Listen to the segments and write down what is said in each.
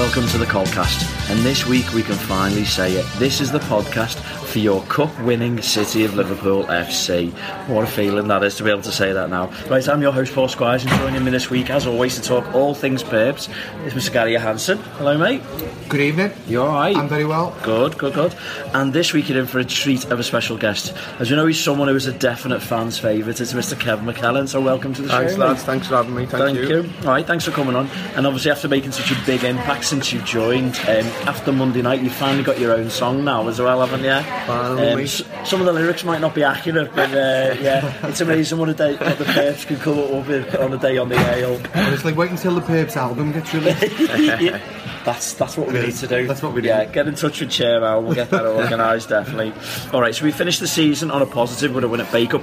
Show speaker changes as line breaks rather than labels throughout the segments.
Welcome to the Colcast, and this week we can finally say it. This is the podcast for your cup-winning City of Liverpool FC. What a feeling that is to be able to say that now. Right, I'm your host Paul Squires, and joining me this week, as always, to talk all things Purps is Mr. Gary Hansen. Hello, mate.
Good evening.
You all right?
I'm very well.
Good, good, good. And this week you're in for a treat of a special guest. As you know, he's someone who is a definite fan's favourite. It's Mr. Kevin McEllin. So welcome to the
Thanks,
show.
lads.
mate.
Thanks for having me. Thank,
Thank you. All right, thanks for coming on. And obviously, after making such a big impact since you joined, um, after Monday night, you finally got your own song now as well, haven't you?
Finally.
s- some of the lyrics might not be accurate, but uh, yeah, it's amazing what a day what the Purps can come up with on a day on the ale.
And it's like wait until the Purps album gets released.
yeah. That's that's what we
It
need to do.
That's what we do.
Yeah, get in touch with Chair Al. We'll get that organised definitely. All right, so we finished the season on a positive with a win at Bacup.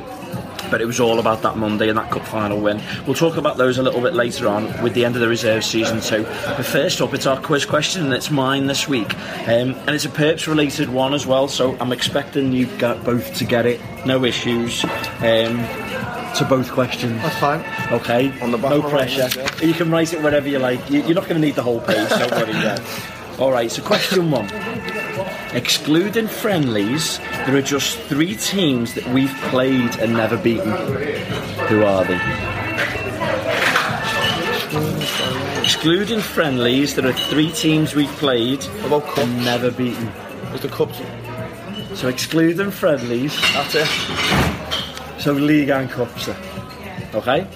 But it was all about that Monday and that cup final win. We'll talk about those a little bit later on with the end of the reserve season too. But first up, it's our quiz question, and it's mine this week, um, and it's a Purps related one as well. So I'm expecting you both to get it, no issues. Um, to both questions.
That's fine.
Okay,
On the back
no pressure.
mind,
You can write it wherever you like. You- You're not going to need the whole page. Don't worry. Yeah. All right. So question one: Excluding friendlies, there are just three teams that we've played and never beaten. Who are they? Excluding friendlies, there are three teams we've played and never beaten.
Was the cups?
So excluding friendlies,
That's it.
So league and cups. Okay.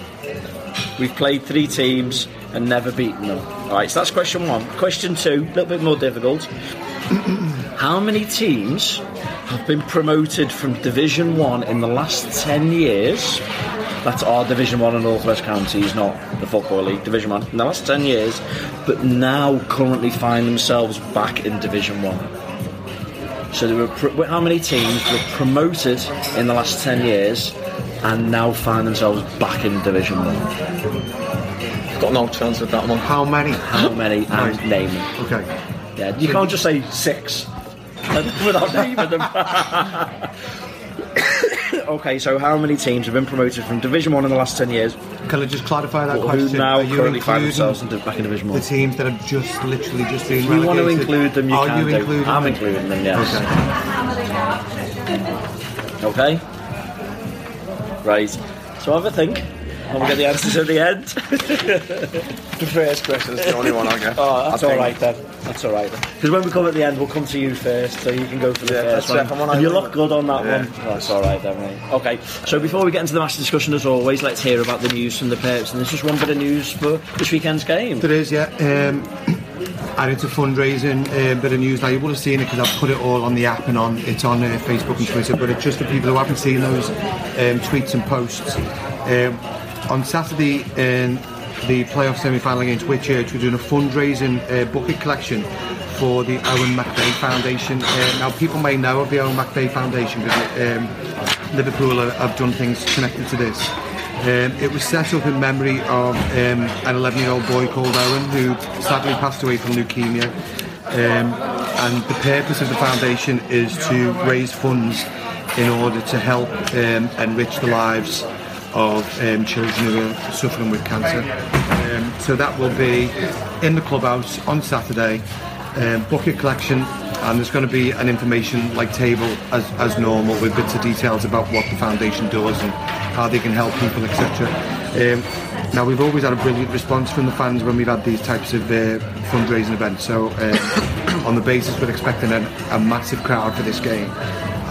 We've played three teams and never beaten them. All right. So that's question one. Question two, a little bit more difficult. How many teams have been promoted from Division One in the last ten years? That's our Division One in Northwest Counties, not the Football League. Division One in the last ten years, but now currently find themselves back in Division One. So there were pr- how many teams were promoted in the last ten years and now find themselves back in Division One?
Got no chance with that one.
How many?
How many and name them?
Okay.
Yeah, you can't just say six without naming them. okay, so how many teams have been promoted from Division One in the last ten years,
Can I just clarify that
who
question?
now
Are you
currently find themselves in, back in Division One?
the teams that have just literally just been
If you want to include them, you
Are
can
you
do.
including
I'm
them?
including them. Yes.
Okay.
Okay. Right. So have a think, and we'll get the answers at the end.
The first question is the only one I get.
Oh, that's
I
all then. That's all right then. Because when we come at the end, we'll come to you first, so you can go for the
Yeah,
first one.
one,
And you look good on that
Yeah.
one. Oh, that's all right then, mate. Okay. So before we get into the match discussion, as always, let's hear about the news from the Purps. And there's just one bit of news for this weekend's game.
There is, yeah. Um, and it's a fundraising uh, bit of news. Now you would have seen it because I've put it all on the app and on it's on uh, Facebook and Twitter. But it's just for people who haven't seen those um, tweets and posts. Um, on Saturday in the playoff semi-final against Whitchurch, we're doing a fundraising uh, bucket collection for the Owen McVeigh Foundation. Uh, now people may know of the Owen McVeigh Foundation because um, Liverpool have, done things connected to this. Um, it was set up in memory of um, an 11 year old boy called Owen who sadly passed away from leukemia. Um, and the purpose of the foundation is to raise funds in order to help um, enrich the lives of um, children who are suffering with cancer. Um, so that will be in the clubhouse on Saturday, um, bucket collection, and there's going to be an information like table as, as normal with bits of details about what the foundation does and how they can help people, etc. Um, now we've always had a brilliant response from the fans when we've had these types of uh, fundraising events. So um, on the basis we're expecting a, a massive crowd for this game.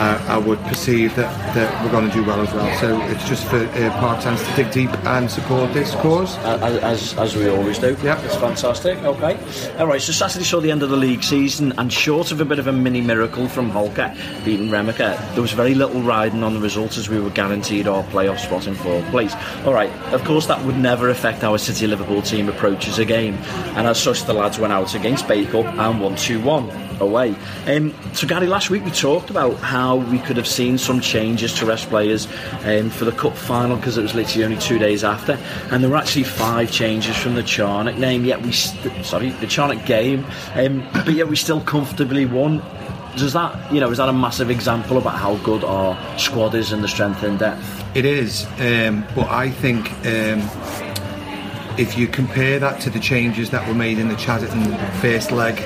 Uh, I would perceive that, that we're going to do well as well. So it's just for uh, part-times to dig deep and support this cause.
As, as, as we always do.
Yep.
It's fantastic. Okay. All right. So Saturday saw the end of the league season, and short of a bit of a mini miracle from Holker beating REMYCA, there was very little riding on the result as we were guaranteed our playoff spot in fourth place. All right. Of course, that would never affect our City Liverpool team approaches a game, and as such, the lads went out against Bacup and won two one. Away. Um, so, Gary, last week we talked about how we could have seen some changes to rest players um, for the cup final because it was literally only two days after, and there were actually five changes from the Charnock name. Yet we, st- sorry, the Charnock game, um, but yet we still comfortably won. Does that, you know, is that a massive example about how good our squad is and the strength and depth?
It is, um, but I think um, if you compare that to the changes that were made in the Chadderton first leg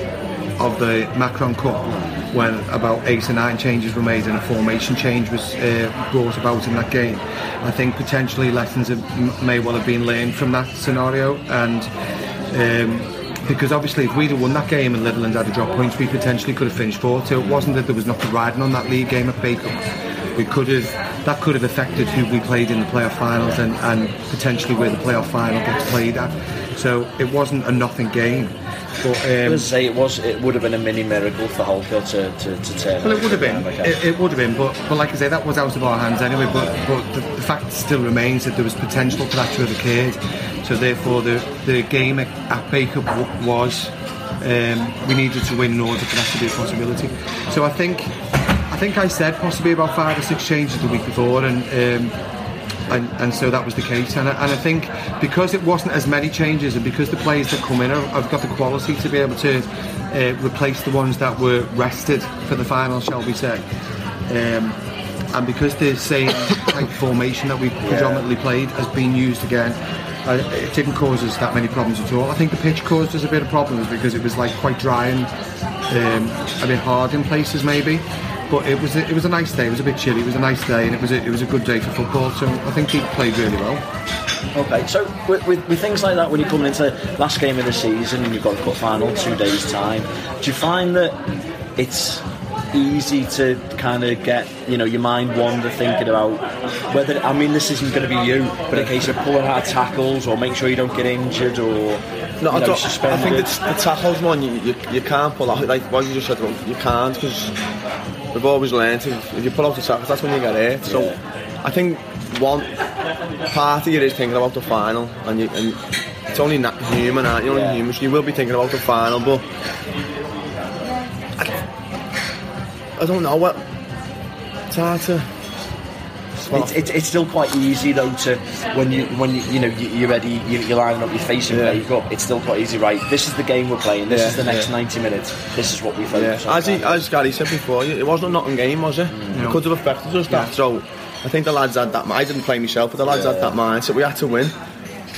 of the Macron Cup, when about eight or nine changes were made and a formation change was uh, brought about in that game, I think potentially lessons have, may well have been learned from that scenario and. Um, because obviously if we'd have won that game and Litherland had to drop points, we potentially could have finished fourth. So it wasn't that there was nothing riding on that league game at Bacup. We could have that could have affected who we played in the playoff finals and, and potentially where the playoff final gets played at. So it wasn't a nothing game. But um,
As I say, it was. It would have been a mini miracle for Holker to, to, to turn.
well, it would have been. It, it would have been, but, but like I say, that was out of our hands anyway. But but the, the fact still remains that there was potential for that to have occurred. So therefore, the the game at, at Bacup was um, we needed to win in order for that to be a possibility. So I think I think I said possibly about five or six changes the week before, and. Um, and, and so that was the case. And I, and I think because it wasn't as many changes, and because the players that come in have, have got the quality to be able to uh, replace the ones that were rested for the final, shall we say. Um, and because the same formation that we predominantly played has been used again, uh, it didn't cause us that many problems at all. I think the pitch caused us a bit of problems because it was like quite dry and um, a bit hard in places maybe. But it was a, it was a nice day. It was a bit chilly. It was a nice day, and it was a, it was a good day for football. So I think he played really well.
Okay, so with, with, with things like that, when you're coming into last game of the season and you've got a cup final two days time, do you find that it's easy to kind of get you know your mind wander thinking about whether I mean this isn't going to be you, but in case of pulling out tackles or make sure you don't get injured or
No,
you
I,
know,
don't, I
suspended.
think it's the tackles one you, you, you can't pull out like what you just said about, you can't because we've always learned if, if you pull out the tackles that's when you get hurt so I think one part of you is thinking about the final and, you, and it's only not human aren't you? Only
Yeah.
human so you will be thinking about the final but I, I don't know what it's hard to
It's, it's, it's still quite easy though to when you when you you know you- you're ready you- you're lining up your facing
Yeah.
up it's still quite easy right this is the game we're playing this
Yeah,
is the next
yeah.
90 minutes this is what we
Yeah,
focus on
as, he, as Gary said before, it wasn't a Nottingham game, was it? It could have affected us that. So I think the lads had that. I didn't play myself, but the lads had that mindset. We had to win,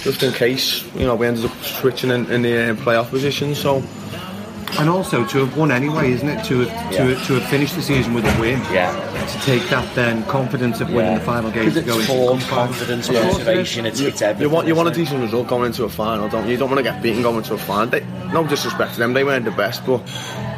just in case. You know, we ended up switching in, in the uh, playoff position. So
And also to have won anyway, isn't it? To have,
Yeah.
to, to have finished the season with a win.
yeah
To take that then confidence of winning the final game to go
it's
into
form
the cup final.
confidence
Of course it is.
motivation it's,
you,
it's everything
you want you want a
isn't
decent result going into a final, don't you? You don't want to get beaten going into a final. They, no disrespect to them, they weren't the best, but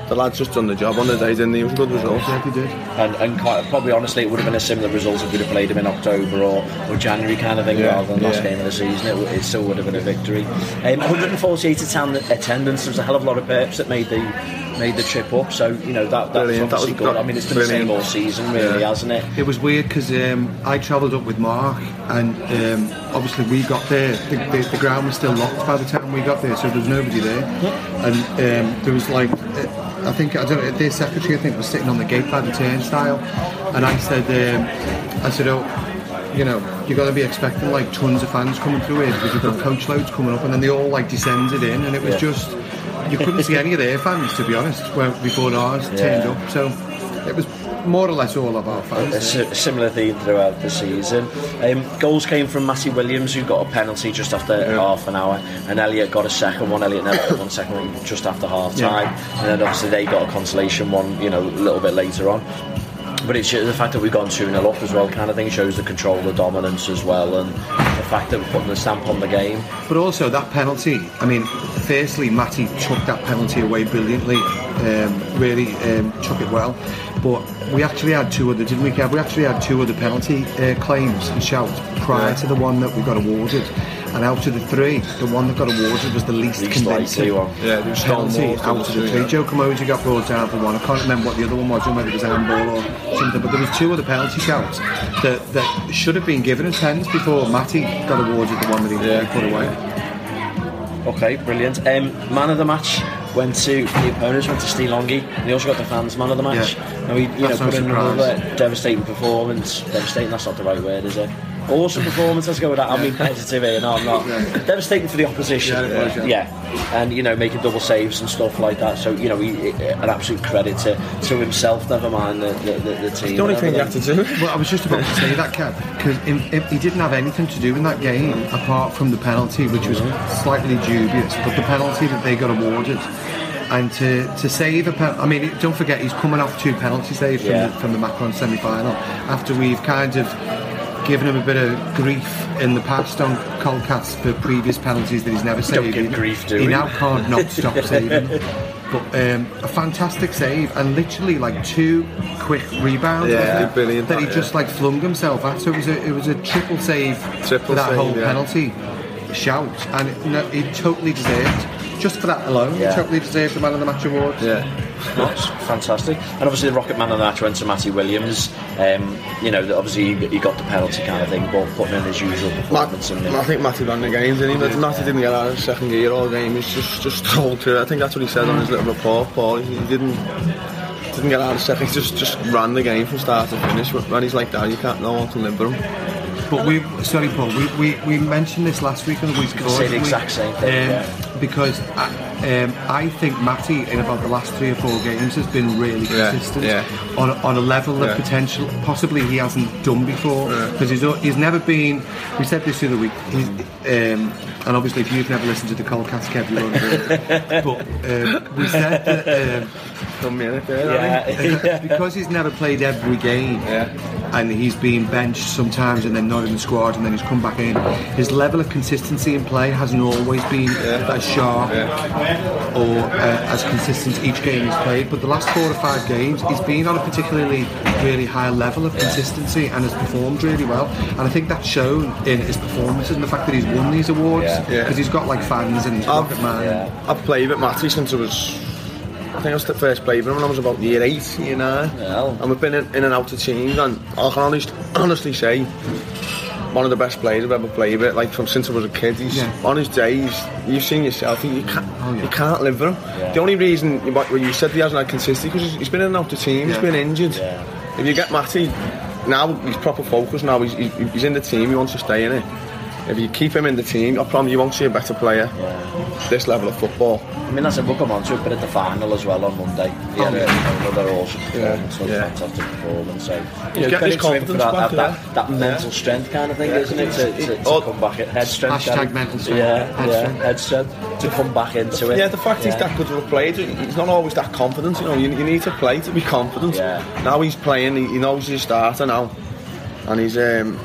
the lads just done the job on the day, didn't they? It was a good result.
Yeah, they did.
and, and quite, probably honestly it would have been a similar result if we'd have played him in October or, or January kind of thing
Yeah,
rather than last
yeah.
game of the season it, it still would have been a victory um, 148 attend- attendance there was a hell of a lot of purps that made the made the trip up so you know that, that was
Brilliant, that
obviously
was-
good
that-
I mean it's been the same
brilliant.
all season really
Yeah.
hasn't it
It was weird because um, I travelled up with Mark, and um, obviously we got there. The, the, the ground was still locked by the time we got there, so there was nobody there. And um, there was like, uh, I think I don't know, their secretary I think was sitting on the gate by the turnstile, and I said, um, I said, oh. You know, you're going to be expecting like tons of fans coming through here because you've got coach loads coming up, and then they all like descended in, and it was
Yeah.
just you couldn't see any of their fans to be honest well, before ours turned up. So it was more or less all of our fans.
a similar theme throughout the season. Um, goals came from Matty Williams, who got a penalty just after half an hour, and Elliot got a second one. Elliot never got one second one just after half time, and then obviously they got a consolation one, you know, a little bit later on. But it's the fact that we've gone 2 0 up as well, kind of thing, shows the control, the dominance as well, and the fact that we're putting the stamp on the game.
But also that penalty. I mean, firstly, Matty took that penalty away brilliantly. Um, really um, took it well. But we actually had two other, didn't we, Kev? We actually had two other penalty uh, claims and shouts prior to the one that we got awarded. And out of the three, the one that got awarded was the least,
Least
convincing
one.
Yeah, there was
penalty out of the three.
yeah.
Joe Camosi got brought down for one. I can't remember what the other one was, whether it was a handball or something. But there was two other penalty shouts that, that should have been given pens before Matty got awarded the one that he, he put away.
Okay, brilliant. Um, man of the match went to the opponents, went to Steve Longy. he also got the fans man of the match.
Yeah.
Now he, you
That's
know,
no
put in another devastating performance. Devastating, that's not the right word, is it? Awesome performance. Let's go with that. I mean, positive here. No, I'm not. Devastating for the opposition.
Yeah, was, yeah.
Yeah. and you know, making double saves and stuff like that. So you know, he, an absolute credit to, to himself. Never mind the the, the, the team.
The only thing you have to do.
Well, I was just about to say that, Kev, because he didn't have anything to do in that game apart from the penalty, which was slightly dubious. But the penalty that they got awarded, and to, to save a pen, I mean, don't forget he's coming off two penalty saves from,
Yeah.
the, from the Macron semi-final. After we've kind of given him a bit of grief in the past on Colcast for previous penalties that he's never saved.
give
He-
grief, do
he
we?
now can't not stop saving. But um, a fantastic save and literally like two quick rebounds.
Yeah,
wasn't it?
brilliant
That he
that,
just
yeah.
like flung himself at. So it was a it was a triple save
Triple
for that
save,
whole
yeah.
penalty shout, and it, no, he totally deserved. Just for that alone,
Yeah.
he totally deserved the man of the match award.
Yeah.
That's fantastic. And obviously, the Rocket Man of the match went to Matty Williams. Um, you know, obviously, he, he got the penalty kind of thing, but putting in his usual
Matt,
performance. and,
I think Matty ran the game, didn't he? But Matty didn't get out of second gear all game. He's just just rolled through. it. I think that's what he said on his little report, Paul. He didn't didn't get out of second. He just just ran the game from start to finish. When he's like that, you can't. No one can live with him.
But we, sorry, Paul, we, we, we mentioned this last week and the week before.
say the
didn't we?
exact same thing,
Um,
yeah.
Because I, um, I think Matty, in about the last three or four games, has been really consistent
yeah.
On, a, on a level of potential possibly he hasn't done before. Because he's, he's never been, we said this the other week, he's, um, and obviously if you've never listened to the Colcast, Kev, you won't heard it. But um, we said that. Um,
minute there. I think.
yeah,
because he's never played every game
Yeah.
And he's been benched sometimes and then not in the squad and then he's come back in his level of consistency in play hasn't always been as sharp or uh, as consistent each game he's played but the last four or five games he's been on a particularly really high level of consistency and has performed really well and I think that's shown in his performances and the fact that he's won these awards because
Yeah.
he's got like fans and he's
I've-
man
yeah.
I've played with Matty since I was. I think I was the first played with him when I was about year eight, year nine.
Well.
And we've been in, in and out of teams, and I can honest, honestly say, one of the best players I've ever played with. Like from since I was a kid, he's
Yeah.
on his days. You've seen yourself. You can't,
Oh, yeah.
you can't live with him.
Yeah.
The only reason you, might- you said he hasn't had consistency because he's, he's been in and out of teams.
Yeah.
He's been injured.
Yeah.
If you get Matty, now he's proper focused. Now he's, he's, he's in the team. He wants to stay in it. If you keep him in the team, I promise you won't see a better player. This level of football.
I mean, that's a book I'm on to it, but at the final as well on Monday. He had a, another awesome performance, another
yeah.
fantastic performance. So, you
He's
know,
getting his
credit for
confidence
that,
back,
that, that, that mental strength kind of thing, isn't it? To, to, to
Oh.
come back at head strength.
Hashtag
kind of-
mental strength.
Yeah,
Head
yeah,
strength.
head strength. To come back into it.
Yeah, the fact he's that good of a player, he's not always that confident. You know, you, you need to play to be confident.
Yeah.
Now he's playing, he, he knows he's a starter now, and he's um,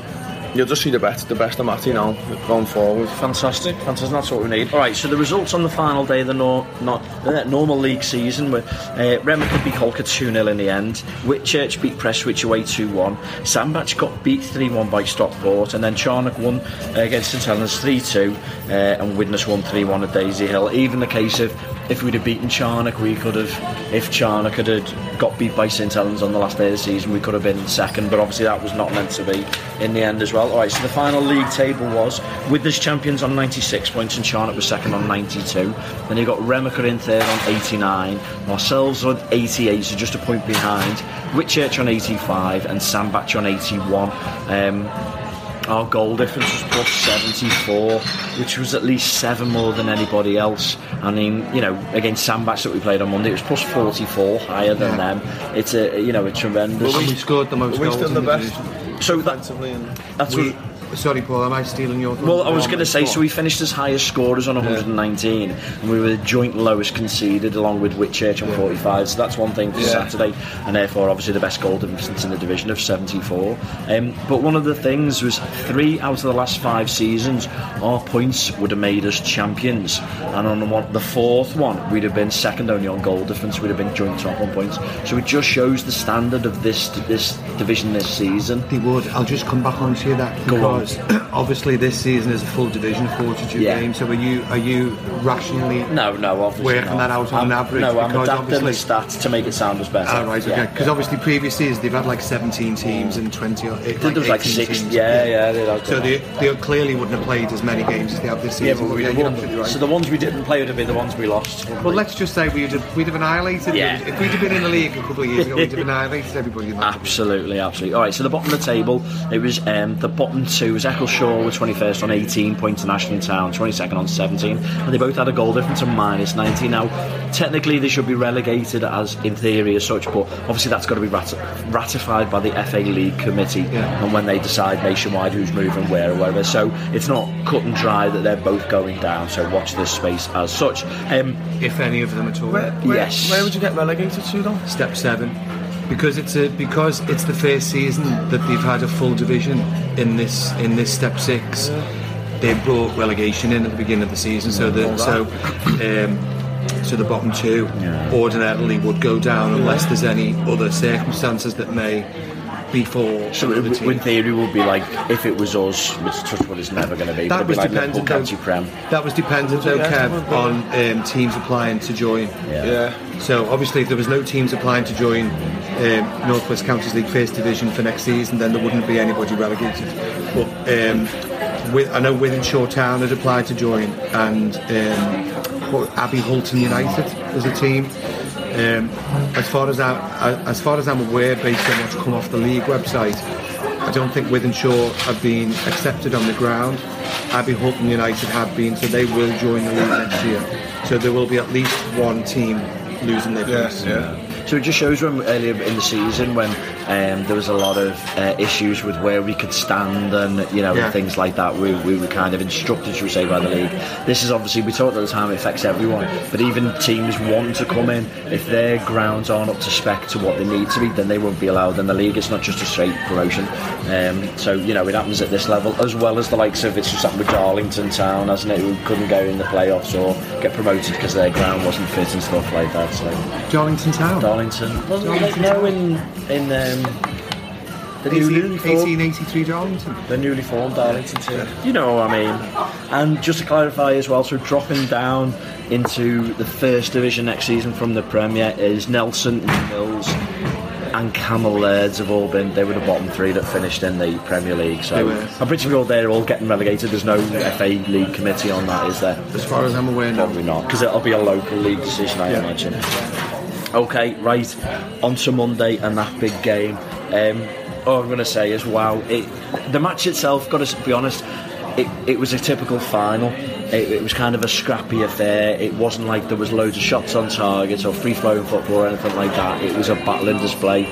you'll just see the best, the best of Matty now going forward.
Fantastic, fantastic. That's what we need. All right. So the results on the final day of the not the normal league season were uh, REMYCA beat Holker two 0 in the end. Whitchurch beat Prestwich away two one. Sandbach got beat three one by Stockport, and then Charnock won uh, against St Helens three two, uh, and Widnes won three one at Daisy Hill. Even the case of if we'd have beaten Charnock, we could have. If Charnock had got beat by St Helens on the last day of the season, we could have been second. But obviously that was not meant to be in the end as well. All right. So the final league table was Widnes champions on 96 points, and Charnock was second on 92. Then you got REMYCA in third on 89. Ourselves on 88, so just a point behind. Whitchurch on 85 and Sandbach on 81. Um, our goal difference was plus 74, which was at least seven more than anybody else. I mean, you know, against Sandbach that we played on Monday, it was plus 44, higher than them. It's a, you know, a tremendous.
and we scored the most
Are we
goals
still the
the
best
division.
So that,
defensively?
That's
We,
what.
Sorry, Paul, am I stealing your
Well, I was going to say, so we finished as highest scorers on 119, and we were the joint lowest conceded, along with Whitchurch on 45. So that's one thing for
Yeah.
Saturday, and therefore, obviously, the best goal difference in the division of 74. Um, but one of the things was three out of the last five seasons, our points would have made us champions, and on the, one, the fourth one, we'd have been second only on goal difference. We'd have been joint top on points. So it just shows the standard of this this division this season.
They would. I'll just come back on to that
Go on.
Because obviously this season is a full division, 42
Yeah.
games. So are you are you rationally?
No, no, obviously
Working
not.
that out on
I'm-
average,
No, I'm
because
adapting the
obviously-
stats to make it sound as better.
Ah, right, okay. Because
yeah.
obviously previous seasons they've had like 17 teams and 20. Or, eh,
there was like
18
six.
teams.
Yeah, yeah. they had
So
that.
they, they clearly wouldn't have played as many games as they have this
Yeah,
season.
but we
yeah,
won.
you're right.
So the ones we didn't play would have been the ones we lost.
well, let's just say we'd have, we'd have annihilated.
Yeah.
If we'd have been in the league a couple of years ago, we'd have annihilated everybody in.
Absolutely, absolutely. All right, so the bottom of the table, it was um, the bottom two So it was Eccleshall were 21st on 18 points to Ashton Town, 22nd on 17, and they both had a goal difference of minus 19 Now, technically they should be relegated as in theory as such, but obviously that's got to be rati- ratified by the FA League committee,
Yeah.
and when they decide nationwide who's moving where or whatever. So it's not cut and dry that they're both going down. So watch this space as such. Um,
if any of them at all.
Where, where,
Yes.
Where would you get relegated to though?
Step seven, because it's a because it's the first season that they've had a full division in this in this step six. They brought relegation in at the beginning of the season, so the so um, so the bottom two ordinarily would go down unless there's any other circumstances that may befall
So
another
it,
team.
in theory would be like if it was us, which Touchwood is never going to be.
That
it'd be
was
like
dependent.
Liverpool Prem.
that was dependent though,
Yeah,
Kev, on um, teams applying to join.
Yeah.
So obviously, if there was no teams applying to join um, Northwest Counties League First Division for next season, then there wouldn't be anybody relegated. But um, with, I know Wythenshawe Town had applied to join, and um, what, Abbey Hulton United was a team. Um, as far as I, as far as I'm aware, based on what's come off the league website, I don't think Wythenshawe have been accepted on the ground. Abbey Hulton United have been, so they will join the league next year. So there will be at least one team losing their place.
yeah.
So it just shows when earlier in the season when um, there was a lot of uh, issues with where we could stand and you know
Yeah.
and things like that. We, we were kind of instructed, should we say, by the league. This is obviously we talked at the time it affects everyone, but even teams want to come in if their grounds aren't up to spec to what they need to be, then they won't be allowed in the league. It's not just a straight promotion. Um, so you know it happens at this level as well as the likes of it's just happened with Darlington Town, hasn't it? Who couldn't go in the playoffs or get promoted because their ground wasn't fit and stuff like that. So.
Darlington Town.
Darlington. Wasn't it? No, in in um, the
18
newly formed,
1883 Darlington.
the newly formed Darlington team. You know what I mean. And just to clarify as well, so dropping down into the first division next season from the Premier is Nelson, Mills, and Cammell Lairds have all been. They were the bottom three that finished in the Premier League. So. I'm pretty sure they're all getting relegated. There's no FA League committee on that, is there?
As far as I'm aware, no.
Probably not, because it'll be a local league decision, I
Yeah.
imagine. Okay, right. On to Monday and that big game. Um, all I'm going to say is, wow, it, the match itself, got to be honest, it, it was a typical final. It, it was kind of a scrappy affair. It wasn't like there was loads of shots on target or free flowing football or anything like that. It was a battling display,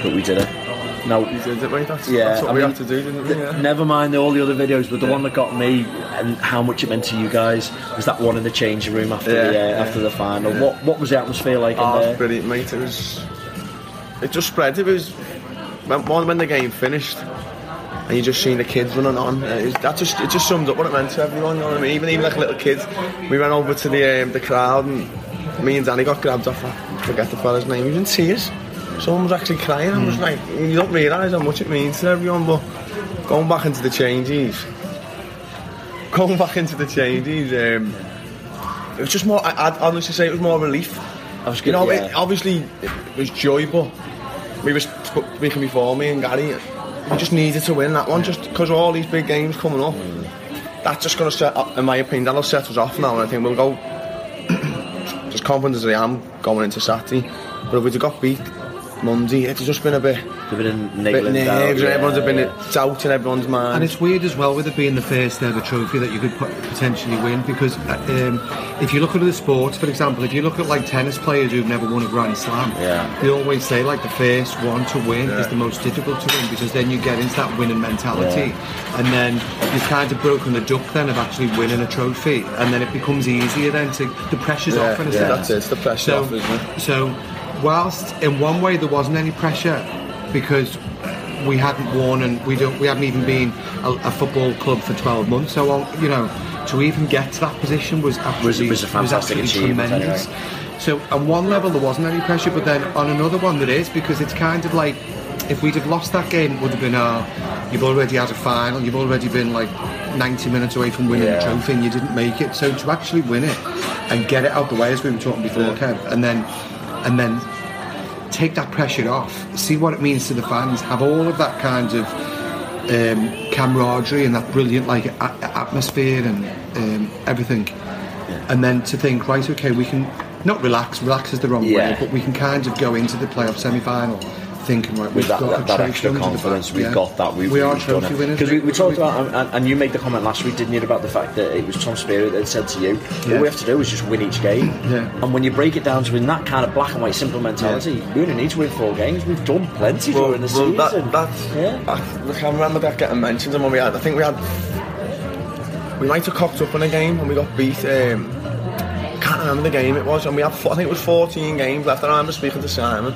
but we did it. Now,
You did it, mate. That's,
Yeah,
that's what
I
we
mean,
had to do, didn't we? Yeah.
Never mind all the other videos, but the one that got me and how much it meant to you guys was that one in the changing room after
Yeah,
the uh,
yeah.
after the final. What what was the atmosphere like
Oh,
in there?
brilliant, mate. It was. It just spread. It was when, when the game finished, and you just seen the kids running on. uh, It that just it just summed up what it meant to everyone. You know what I mean? Even even like little kids. We went over to the um, the crowd, and me and Danny got grabbed off. I forget the fella's name. He was in tears. Someone was actually crying. I was like, you don't realise how much it means to everyone, but going back into the changes, going back into the changes. Um, it was just more. I, I'd honestly say it was more relief.
I was
You
good,
know,
yeah.
it, obviously it was joy, but we were speaking before me and Gary. We just needed to win that one, just because all these big games coming up. That's just going to set, up, in my opinion, that'll set us off now, and I think we'll go as confident as I am going into Saturday. But if we'd have got beat Monday, it's just been a bit,
They've been
bit
niggling down,
nerves.
yeah,
everyone's been
yeah.
doubt in everyone's mind.
And it's weird as well with it being the first ever trophy that you could potentially win because uh, um, if you look at other sports, for example, if you look at like tennis players who've never won a Grand Slam,
Yeah.
they always say like the first one to win is the most difficult to win because then you get into that winning mentality and then you've kind of broken the duck then of actually winning a trophy and then it becomes easier then to the pressure's
Yeah,
off in a
yeah,
sense.
that's it, it's the pressure
so,
off, isn't it?
So whilst in one way there wasn't any pressure because we hadn't won and we don't we hadn't even been a, a football club for 12 months so you know to even get to that position was absolutely
was a fantastic
absolutely
achievement
tremendous
anyway.
so on one level there wasn't any pressure but then on another one there is because it's kind of like if we'd have lost that game it would have been uh, you've already had a final you've already been like 90 minutes away from winning
Yeah.
the trophy and you didn't make it so to actually win it and get it out the way as we were talking before Kev and then and then take that pressure off, see what it means to the fans, have all of that kind of um, camaraderie and that brilliant like a- atmosphere and um, everything, and then to think, right, okay, we can not relax. Relax is the wrong
Yeah.
way, but we can kind of go into the playoff semi-final thinking right,
with that, that, that extra confidence. We've
Yeah.
got that. We've,
we are
we've done
trophy winners
Because we, we talked about, and, and you made the comment last week, didn't you, about the fact that it was Tom Spear that said to you,
Yeah.
all we have to do is just win each game.
Yeah.
And when you break it down to in that kind of black and white simple mentality, we only need to win four games. We've done plenty
Well,
during the
well,
season.
that, that's,
Yeah.
I, look, I remember that getting mentioned, and when we had, I think we had, we might have cocked up in a game and we got beat. Um, can't remember the game it was, and we had, I think it was 14 games left. And I remember speaking to Simon.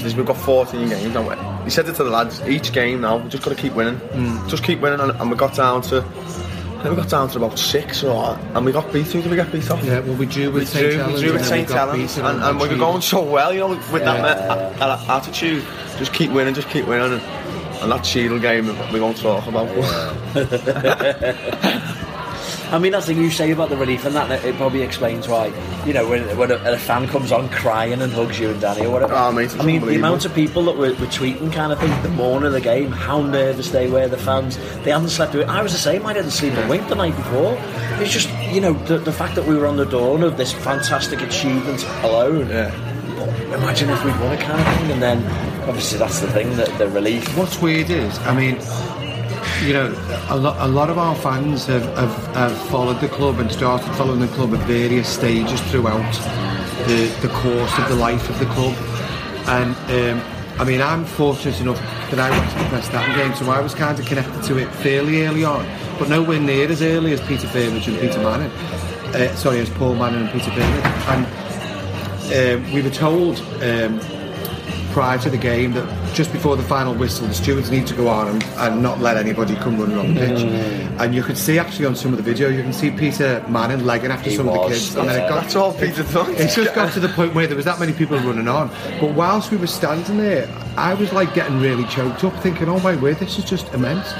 Says we've got 14 games, and we, he said it to the lads. Each game now, we've just got to keep winning, hmm. just keep winning, and, and we got down to. I think we got down to about six, or, and we got beat. Who did we get beat off?
Yeah, well, we drew with St.
we drew with
and
St. Helens, and,
on
and we were going so well, you know, with
Yeah.
that, that attitude. Just keep winning, just keep winning. And, and that Shield game, we won't talk about.
I mean, that's the thing you say about the relief, and that it probably explains why, you know, when, when a, a fan comes on crying and hugs you and Danny or whatever.
Oh, mate,
I mean, the amount of people that were, were tweeting kind of thing the morning of the game, how nervous they were, the fans, they hadn't slept. I was the same, I didn't sleep a wink the night before. It's just, you know, the, the fact that we were on the dawn of this fantastic achievement alone.
yeah.
Imagine if we'd won a kind of thing, and then obviously that's the thing, that the relief.
What's weird is, I mean, you know, a, lo- a lot of our fans have, have, have followed the club and started following the club at various stages throughout the, the course of the life of the club. And um, I mean, I'm fortunate enough that I went to the Preston game, so I was kind of connected to it fairly early on, but nowhere near as early as Peter Furmedge and Peter Manning. Uh, sorry, as Paul Manning and Peter Furmedge. And um, we were told um, prior to the game that just before the final whistle, the stewards need to go on and, and not let anybody come running on the pitch.
Mm.
And you could see actually on some of the video, you can see Peter Manning legging after
He
some of the
was,
kids. And then it got
That's all Peter done.
it just got to the point where there was that many people running on. But whilst we were standing there, I was like getting really choked up, thinking, "Oh my word, this is just immense."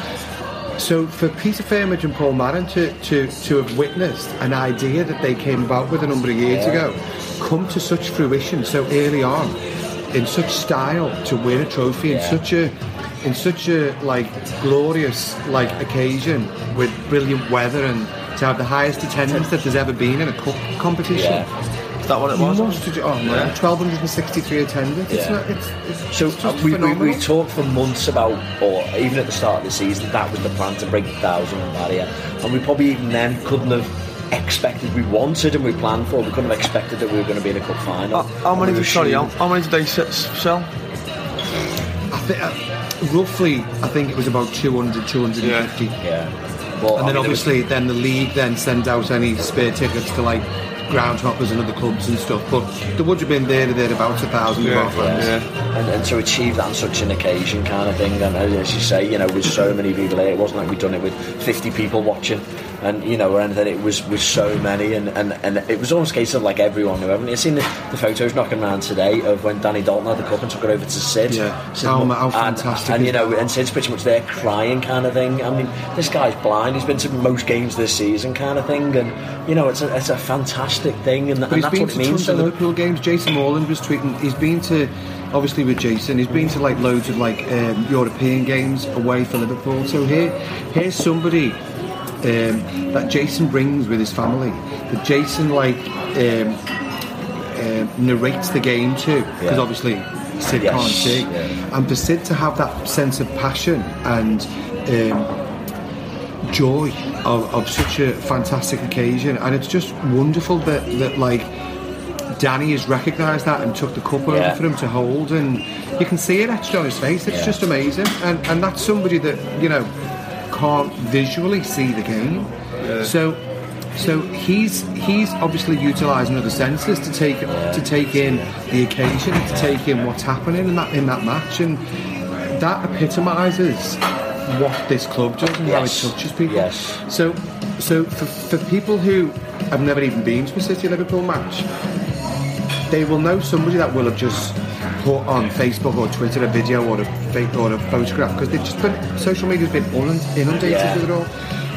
So for Peter Furmedge and Paul Manning to, to, to have witnessed an idea that they came about with a number of years ago come to such fruition so early on, in such style, to win a trophy in such a in such a like glorious like occasion with brilliant weather and to have the highest attendance that there's ever been in a cup competition.
Is that what it was?
Have- oh man, 1,263 attendance. It's
Yeah.
not, it's, it's
So uh, we, we, we talked for months about, or even at the start of the season, that was the plan to break the thousand barrier, and we probably even then couldn't have expected. We wanted and we planned for. We couldn't have expected that we were going to be in a cup final.
How, how many?
We
Did, sorry, how,
assumed-
how many did they sell?
I think, uh, roughly, I think it was about 200, 250.
Yeah. Well,
And
I
then
mean, it was-
obviously, then the league then sends out any spare tickets to like groundhoppers and other clubs and stuff. But there would have been there or thereabouts a thousand of our fans.
yeah.
And, and to achieve that on such an occasion kind of thing and as you say you know with so many people there it wasn't like we'd done it with 50 people watching and you know or anything it was with so many and, and, and it was almost a case of like everyone knew haven't you seen the, the photos knocking around today of when Danny Dalton had the cup and took it over to Sid,
Yeah.
Sid
How- how fantastic
and you know and Sid's pretty much there crying kind of thing I mean this guy's blind he's been to most games this season kind of thing and you know it's a, it's a fantastic thing and, and that's what it means to.
Liverpool games. Jason Morland was tweeting. He's been to, obviously with Jason, he's been to like loads of like um, European games away for Liverpool. So here, here's somebody um, that Jason brings with his family. That Jason like um, um narrates the game to because
Yeah.
obviously Sid
Yes,
can't see,
yeah.
and for Sid to have that sense of passion and. Um, joy of, of such a fantastic occasion and it's just wonderful that, that like Danny has recognised that and took the cup over for him to hold and you can see it etched on his face it's
Yeah.
just amazing and, and that's somebody that you know can't visually see the game so so he's he's obviously utilising other senses to take to take in the occasion to take in what's happening in that in that match and that epitomises what this club does and
Yes.
how it touches people
Yes.
so, so for, for people who have never even been to a City Liverpool match, they will know somebody that will have just put on Facebook or Twitter a video or a or a photograph because they've just been social media's been inund- inundated
Yeah.
with it all.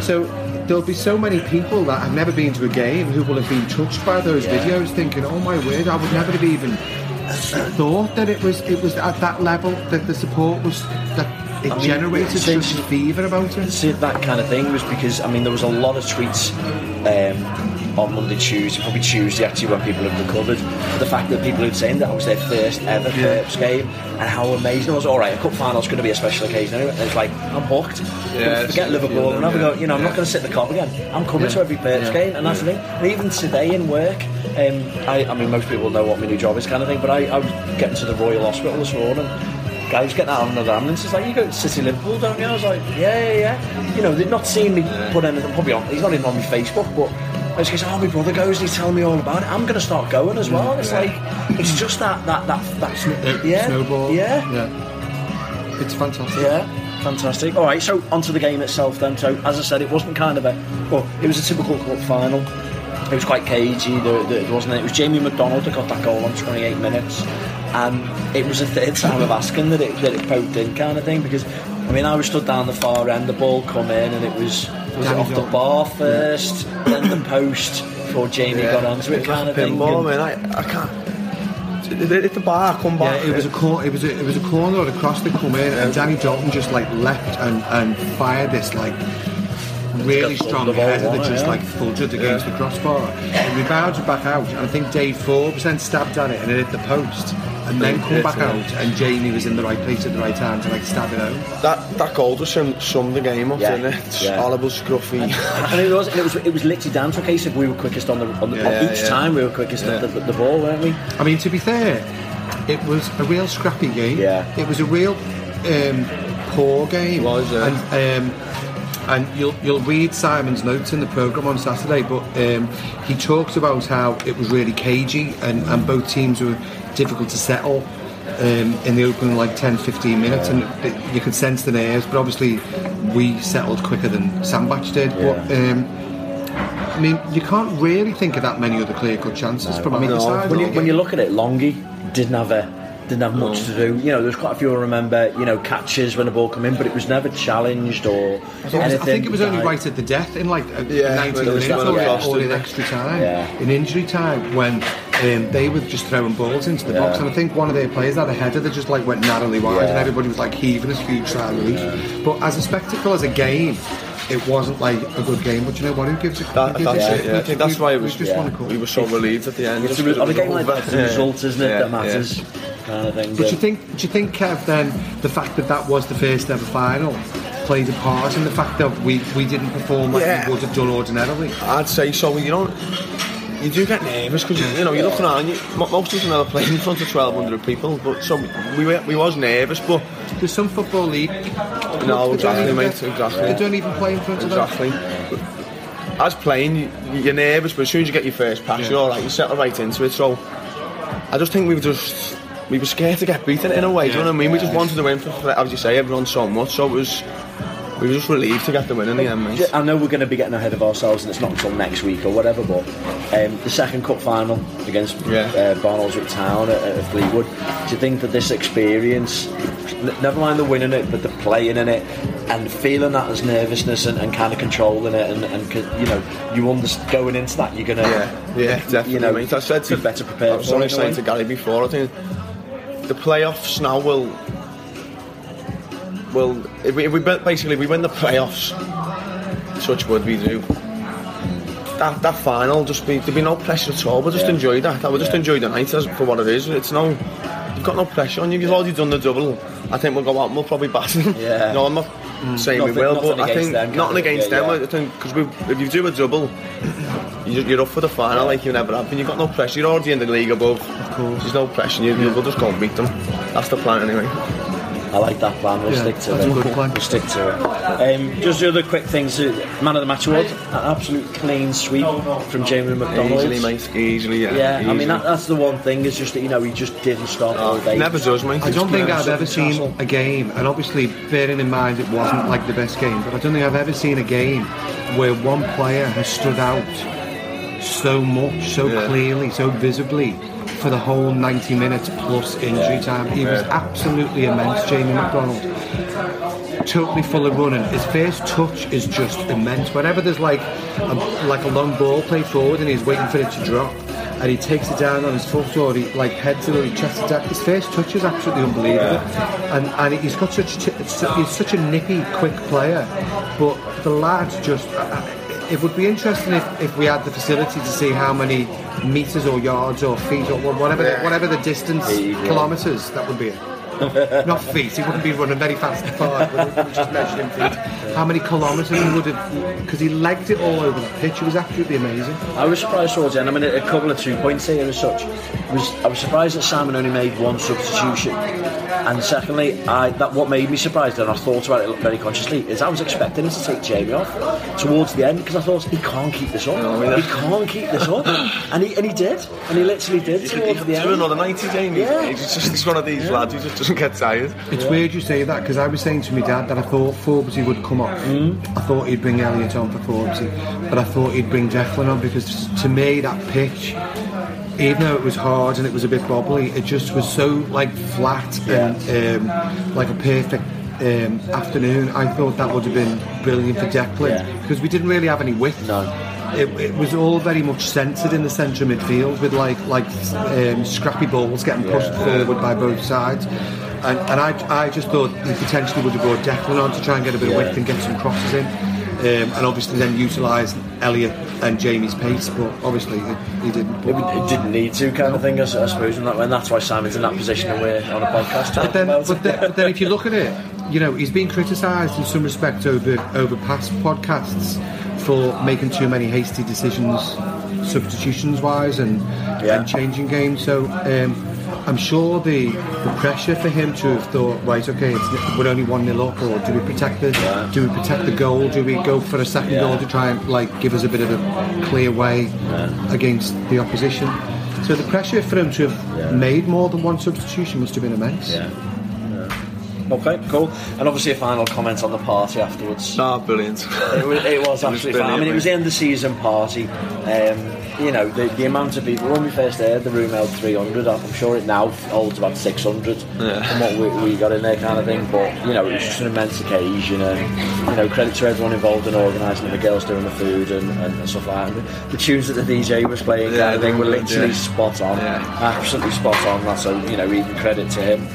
So there'll be so many people that have never been to a game who will have been touched by those
Yeah.
videos, thinking, "Oh my word, I would never have even thought that it was it was at that level that the support was that it
I mean,
generated
since-
such a fever about it."
see that kind of thing was because I mean there was a lot of tweets um, on Monday, Tuesday, probably Tuesday actually when people had recovered. The fact that people had saying that I was their first ever Purps game and how amazing it was. All right, a cup final's going to be a special occasion anyway. And it's like I'm hooked.
Yeah,
forget
it's-
Liverpool and have a go. You know, I'm not going to sit in the Kop again. I'm coming to every Perps game, and that's the thing. And even today in work. Um, I, I mean, most people know what my new job is, kind of thing. But I, I was getting to the Royal Hospital this morning. Guy was getting out of another ambulance. He's like, "You go to City Liverpool, don't you?" I was like, "Yeah, yeah, yeah." You know, they've not seen me put anything. Probably on. He's not even on my Facebook, but I just goes, "Oh, my brother goes. and He's telling me all about it. I'm going to start going as well." It's like, it's just that that that that
Uh,
yeah,
snowball.
yeah,
yeah. It's fantastic.
yeah, fantastic. All right, so onto the game itself then. So as I said, it wasn't kind of a well, it was a typical cup final. It was quite cagey. There, there wasn't. It was Jamie McDonald that got that goal on 28 minutes, and it was the third time of asking that it that it poked in, kind of thing. Because I mean, I was stood down the far end, the ball come in, and it was it
Danny
off the bar first, then the post before Jamie got onto it, kind of thing. And-
man. I, I can't. It the bar come
Yeah,
back.
it was a cor- it was a, it was a corner or a cross that come in, and Danny Dalton just like leapt and, and fired this like really strong
the
header that just
yeah.
like fudged against the crossbar. It rebounded back out, and I think Dave Forbes then stabbed at it and it hit the post, and then come back out, and Jamie was in the right place at the right time to like stab it home.
that that goal just summed, summed the game up,
Yeah,
didn't it? It's
yeah.
Horrible, scruffy.
and it was, it was, it was literally down to a case of we were quickest on the, on the
Yeah,
each
yeah.
time we were quickest at the, the, the ball, weren't we?
I mean, to be fair, it was a real scrappy game.
Yeah.
It was a real um, poor game.
It was, yeah.
And, um, and you'll you'll read Simon's notes in the programme on Saturday, but um, he talks about how it was really cagey and, and both teams were difficult to settle. Um, in the opening like 10 15 minutes and you could sense the nerves but obviously we settled quicker than Sandbach did but um, I mean you can't really think of that many other clear cut chances from either
no.
side
when you, when you look at it, Longy didn't have a didn't have much to do. You know, there's quite a few I remember. You know, catches when the ball come in, but it was never challenged or
I think-
anything.
I think it was only right at the death in like
Yeah,
90
when it was
minutes or, or in extra time,
Yeah.
in injury time, when um, they were just throwing balls into the box. And I think one of their players had a header that just like went narrowly wide, and everybody was like heaving a huge sigh of relief. But as a spectacle, as a game, it wasn't like a good game. But you know what? Who gives a
That,
gives
that's
a
it,
shit?
yeah. I
We-
think that's
we-
why it
we
was.
just
yeah.
won.
We were so relieved at the end.
It's
just
the, on a game like that, it's the result, isn't it,
Yeah,
that matters? Kind of thing.
But
yeah.
you think, do you think, Kev, then the fact that that was the first ever final played a part in the fact that we, we didn't perform like
Yeah.
we would have done ordinarily?
I'd say so. You don't. You do get nervous because you know you're looking around. You, most of us never played in front of 1,200 people, but so we were, we was nervous. But
There's some football league.
No,
clubs that don't
exactly, mate,
get-
exactly.
They don't even play in front of
exactly. As playing, you, you're nervous, but as soon as you get your first pass,
Yeah.
you're all right. You settle right into it. So I just think we were just we were scared to get beaten in a way. Do you know what I mean? We just wanted to win for, for as you say, everyone so much. So it was. We were just relieved to get the win in the end, mate.
I know we're going to be getting ahead of ourselves, and it's not until next week or whatever. But um, the second cup final against
Yeah.
uh, Barnoldswick Town at, at Fleetwood, do you think that this experience, n- never mind the winning it, but the playing in it, and feeling that as nervousness and, and kind of controlling it, and, and you know, you understand going into that, you're going to,
Yeah, yeah, definitely.
you know,
mate. I said to
be better prepared
I was
for
only
it in a
saying to Gary before. I think the playoffs now will. Will if we, if we basically we win the playoffs, such would we do. That that final just be there'd be no pressure at all. We'll just
Yeah.
enjoy that. I will just
Yeah.
enjoy the night as for what it is. It's no. You've got no pressure on you. You've already done the double. I think we'll go out and we'll probably batter them.
Yeah.
No, I'm not mm. saying
Nothing-
we will, but I think
them,
nothing against
yeah,
them.
yeah.
I think because if you do a double, you- you're up for the final like you never have been. You've got no pressure. You're already in the league above. Of
course.
There's no pressure. You, You'll just go and beat them. That's the plan anyway.
I like that plan. We'll
Yeah,
stick to
that's
it.
a good plan.
We'll stick to it. Um, just the other quick things. uh, Man of the match award. An absolute clean sweep from Jamie McDonald.
Easily, mate. Easily, yeah.
Yeah, I mean that, that's the one thing is just that you know he just didn't stop all day.
never does, mate.
I don't think I've ever
does.
seen a game, and obviously bearing in mind it wasn't like the best game, but I don't think I've ever seen a game where one player has stood out so much, so
Yeah.
clearly, so visibly for the whole 90 minutes plus injury time. He was absolutely immense, Jamie McDonald. Totally full of running. His first touch is just immense. Whenever there's like a, like a long ball played forward and he's waiting for it to drop, and he takes it down on his foot or he like heads it or he chests it down. His first touch is absolutely unbelievable, and and he's got such t- he's such a nippy, quick player. But the lad just. uh, it would be interesting if, if we had the facility to see how many meters or yards or feet or whatever the, whatever the distance kilometers that would be. Not feet. He wouldn't be running very fast and far. We're just measuring feet. How many kilometres he would have? Because he legged it all over the pitch. It was absolutely amazing.
I was surprised towards the end. I mean, a couple of two points here as such. Was I was surprised that Simon only made one substitution, and secondly, I that what made me surprised, and I thought about it very consciously, is I was expecting him to take Jamie off towards the end because I thought he can't keep this up. he can't keep this up, and he and he did, and he literally did
He's,
towards
he's
the end.
doing another 90, Jamie.
Yeah.
He's just he's one of these lads who just doesn't get tired.
It's weird you say that because I was saying to my dad that I thought Forbesy would come off. I thought he'd bring Elliot on for Forbesy, but I thought he'd bring Declan on because to me that pitch, even though it was hard and it was a bit bobbly, it just was so like flat and um, like a perfect. Um, afternoon, I thought that would have been brilliant for Declan
Yeah.
because we didn't really have any width.
No.
It, it was all very much centred in the centre midfield with like like um, scrappy balls getting pushed forward by both sides. And, and I, I just thought he potentially would have brought Declan on to try and get a bit of width and get some crosses in. Um, and obviously then utilise Elliot and Jamie's pace, but obviously he, he didn't.
It, it didn't need to, kind of thing, I suppose, and, that, and that's why Simon's in that position, and we're on a podcast
But then, but, then, but then if you look at it, you know, he's been criticised in some respect over over past podcasts for making too many hasty decisions, substitutions wise, and,
Yeah.
and changing games. So um, I'm sure the the pressure for him to have thought, right, okay, it's, we're only one nil up, or do we protect the do we protect the goal? Do we go for a second
Yeah.
goal to try and like give us a bit of a clear way against the opposition? So the pressure for him to have
Yeah.
made more than one substitution must have been immense.
Okay, cool. And obviously a final comment on the party afterwards.
Ah, brilliant.
It was, it was absolutely fun. I mean, it was the end of season party. Um, you know, the, the amount of people, when we first aired, the room held 300. I'm sure it now holds about 600
Yeah.
from what we, we got in there, kind of thing. But, you know, it was just an immense occasion. And, you know, credit to everyone involved in organising it, the girls doing the food and, and, and stuff like that. The, tunes that the DJ was playing,
Yeah,
kind of thing, were literally
yeah.
spot on.
Yeah.
Absolutely spot on. That's a, you know, even credit to him.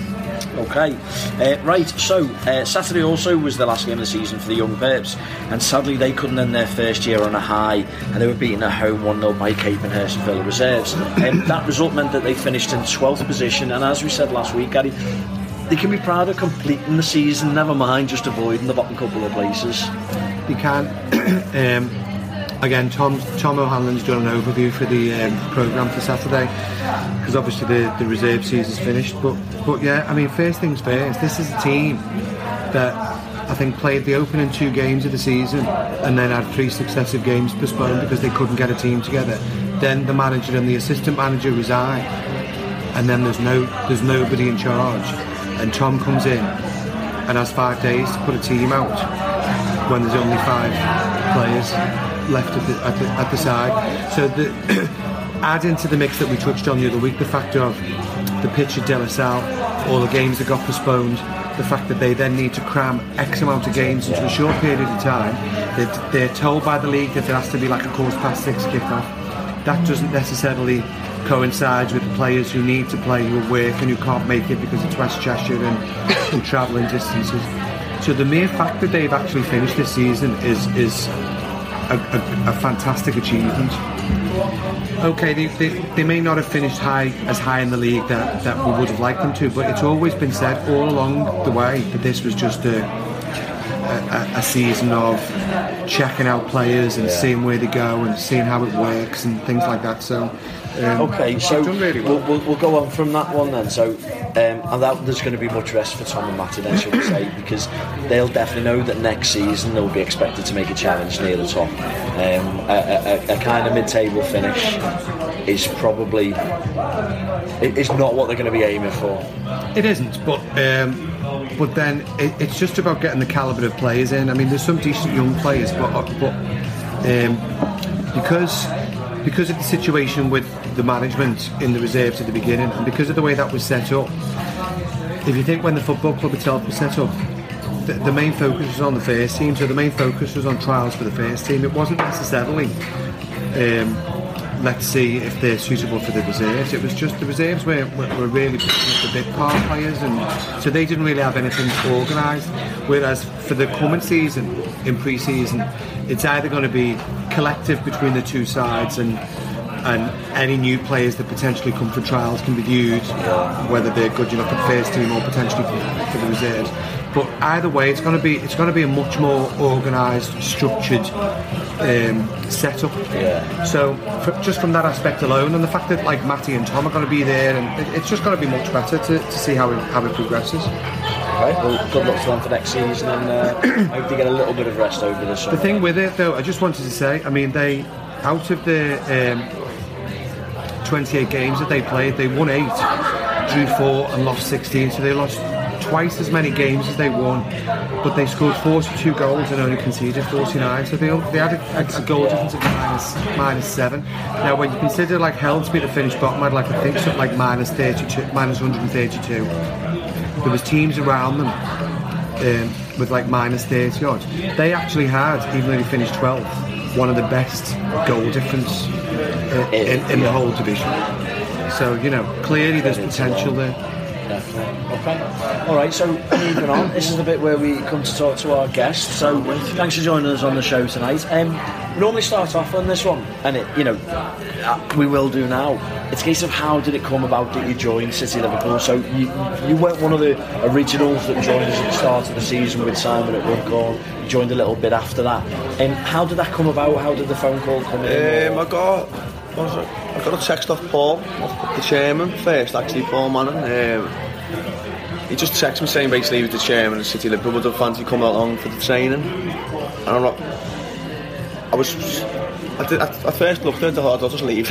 Okay, uh, right. So uh, Saturday also was the last game of the season for the Young Purps, and sadly they couldn't end their first year on a high, and they were beaten at home one 0 by Capenhurst and Villa Reserves. Um, that result meant that they finished in 12th position, and as we said last week, Gary, they can be proud of completing the season. Never mind just avoiding the bottom couple of places.
You can. um, again, Tom Tom O'Hanlon's done an overview for the um, programme for Saturday because obviously the, the reserve season's finished. But but yeah, I mean, first things first. This is a team that I think played the opening two games of the season and then had three successive games postponed because they couldn't get a team together. Then the manager and the assistant manager resign, and then there's no there's nobody in charge. And Tom comes in and has five days to put a team out when there's only five players left at the, at the, at the side. So the, add into the mix that we touched on the other week the fact of the pitch at De La Salle, all the games that got postponed, the fact that they then need to cram X amount of games into a short period of time. They're, they're told by the league that there has to be like a quarter past six kick-off. That doesn't necessarily coincide with the players who need to play, who are and who can't make it because it's West Cheshire and, and travelling distances. So the mere fact that they've actually finished this season is is a, a, a fantastic achievement. Okay, they, they, they may not have finished high as high in the league that, that we would have liked them to, but it's always been said all along the way that this was just a a, a season of checking out players and seeing where they go and seeing how it works and things like that. So um,
Okay, so
really well.
we'll, we'll, go on from that one then. So, um, and that there's going to be much rest for Tom and Matty then, should we say, because they'll definitely know that next season they'll be expected to make a challenge near the top. Um, a, a, a kind of mid-table finish is probably it's not what they're going to be aiming for.
It isn't, but um, but then it, it's just about getting the calibre of players in. I mean, there's some decent young players, but but um, because because of the situation with the management in the reserves at the beginning, and because of the way that was set up, if you think when the football club itself was set up, the, the main focus was on the first team, so the main focus was on trials for the first team. It wasn't necessarily um, let's see if they're suitable for the reserves. It was just the reserves were, were, were really the big part players, and so they didn't really have anything organised. Whereas for the coming season, in pre-season, it's either going to be collective between the two sides and and any new players that potentially come for trials can be viewed, whether they're good enough for the first team or potentially for, for the reserves. But either way, it's going to be it's going to be a much more organised, structured um, setup.
Yeah.
So for, just from that aspect alone, and the fact that like Matty and Tom are going to be there, and it, it's just going to be much better to, to see how it, how it progresses.
Okay, well, good luck to them for next season, and uh, hope they get a little bit of rest over the summer.
The thing with it, though, I just wanted to say, I mean, they out of the um, 28 games that they played, they won eight, drew four, and lost 16. So they lost twice as many games as they won, but they scored 42 goals and only conceded 49. So they, they had a, a goal difference of minus, minus seven. Now, when you consider like hell to be the finished bottom, had like I think something like minus 32, minus 132. There was teams around them um, with like minus 30 odd. They actually had, even though they finished 12th, one of the best goal difference uh, in, in the whole division. So you know, clearly there's potential there.
Definitely. Okay. All right. So moving on. This is the bit where we come to talk to our guests. So thanks for joining us on the show tonight. Um, we normally start off on this one, and it, you know, uh, we will do now. It's a case of how did it come about that you joined City Liverpool? So you you weren't one of the originals that joined us at the start of the season with Simon at Runcorn. Joined a little bit after that. And um, how did that come about? How did the phone call come in?
Um, I got? I got a text off Paul, the chairman first, actually, Paul Manning. Um, he just texted me saying basically he was the chairman of City Liverpool, would fancy coming along for the training. And not. I was. I, did, I, I first looked at it, I thought I'll just leave.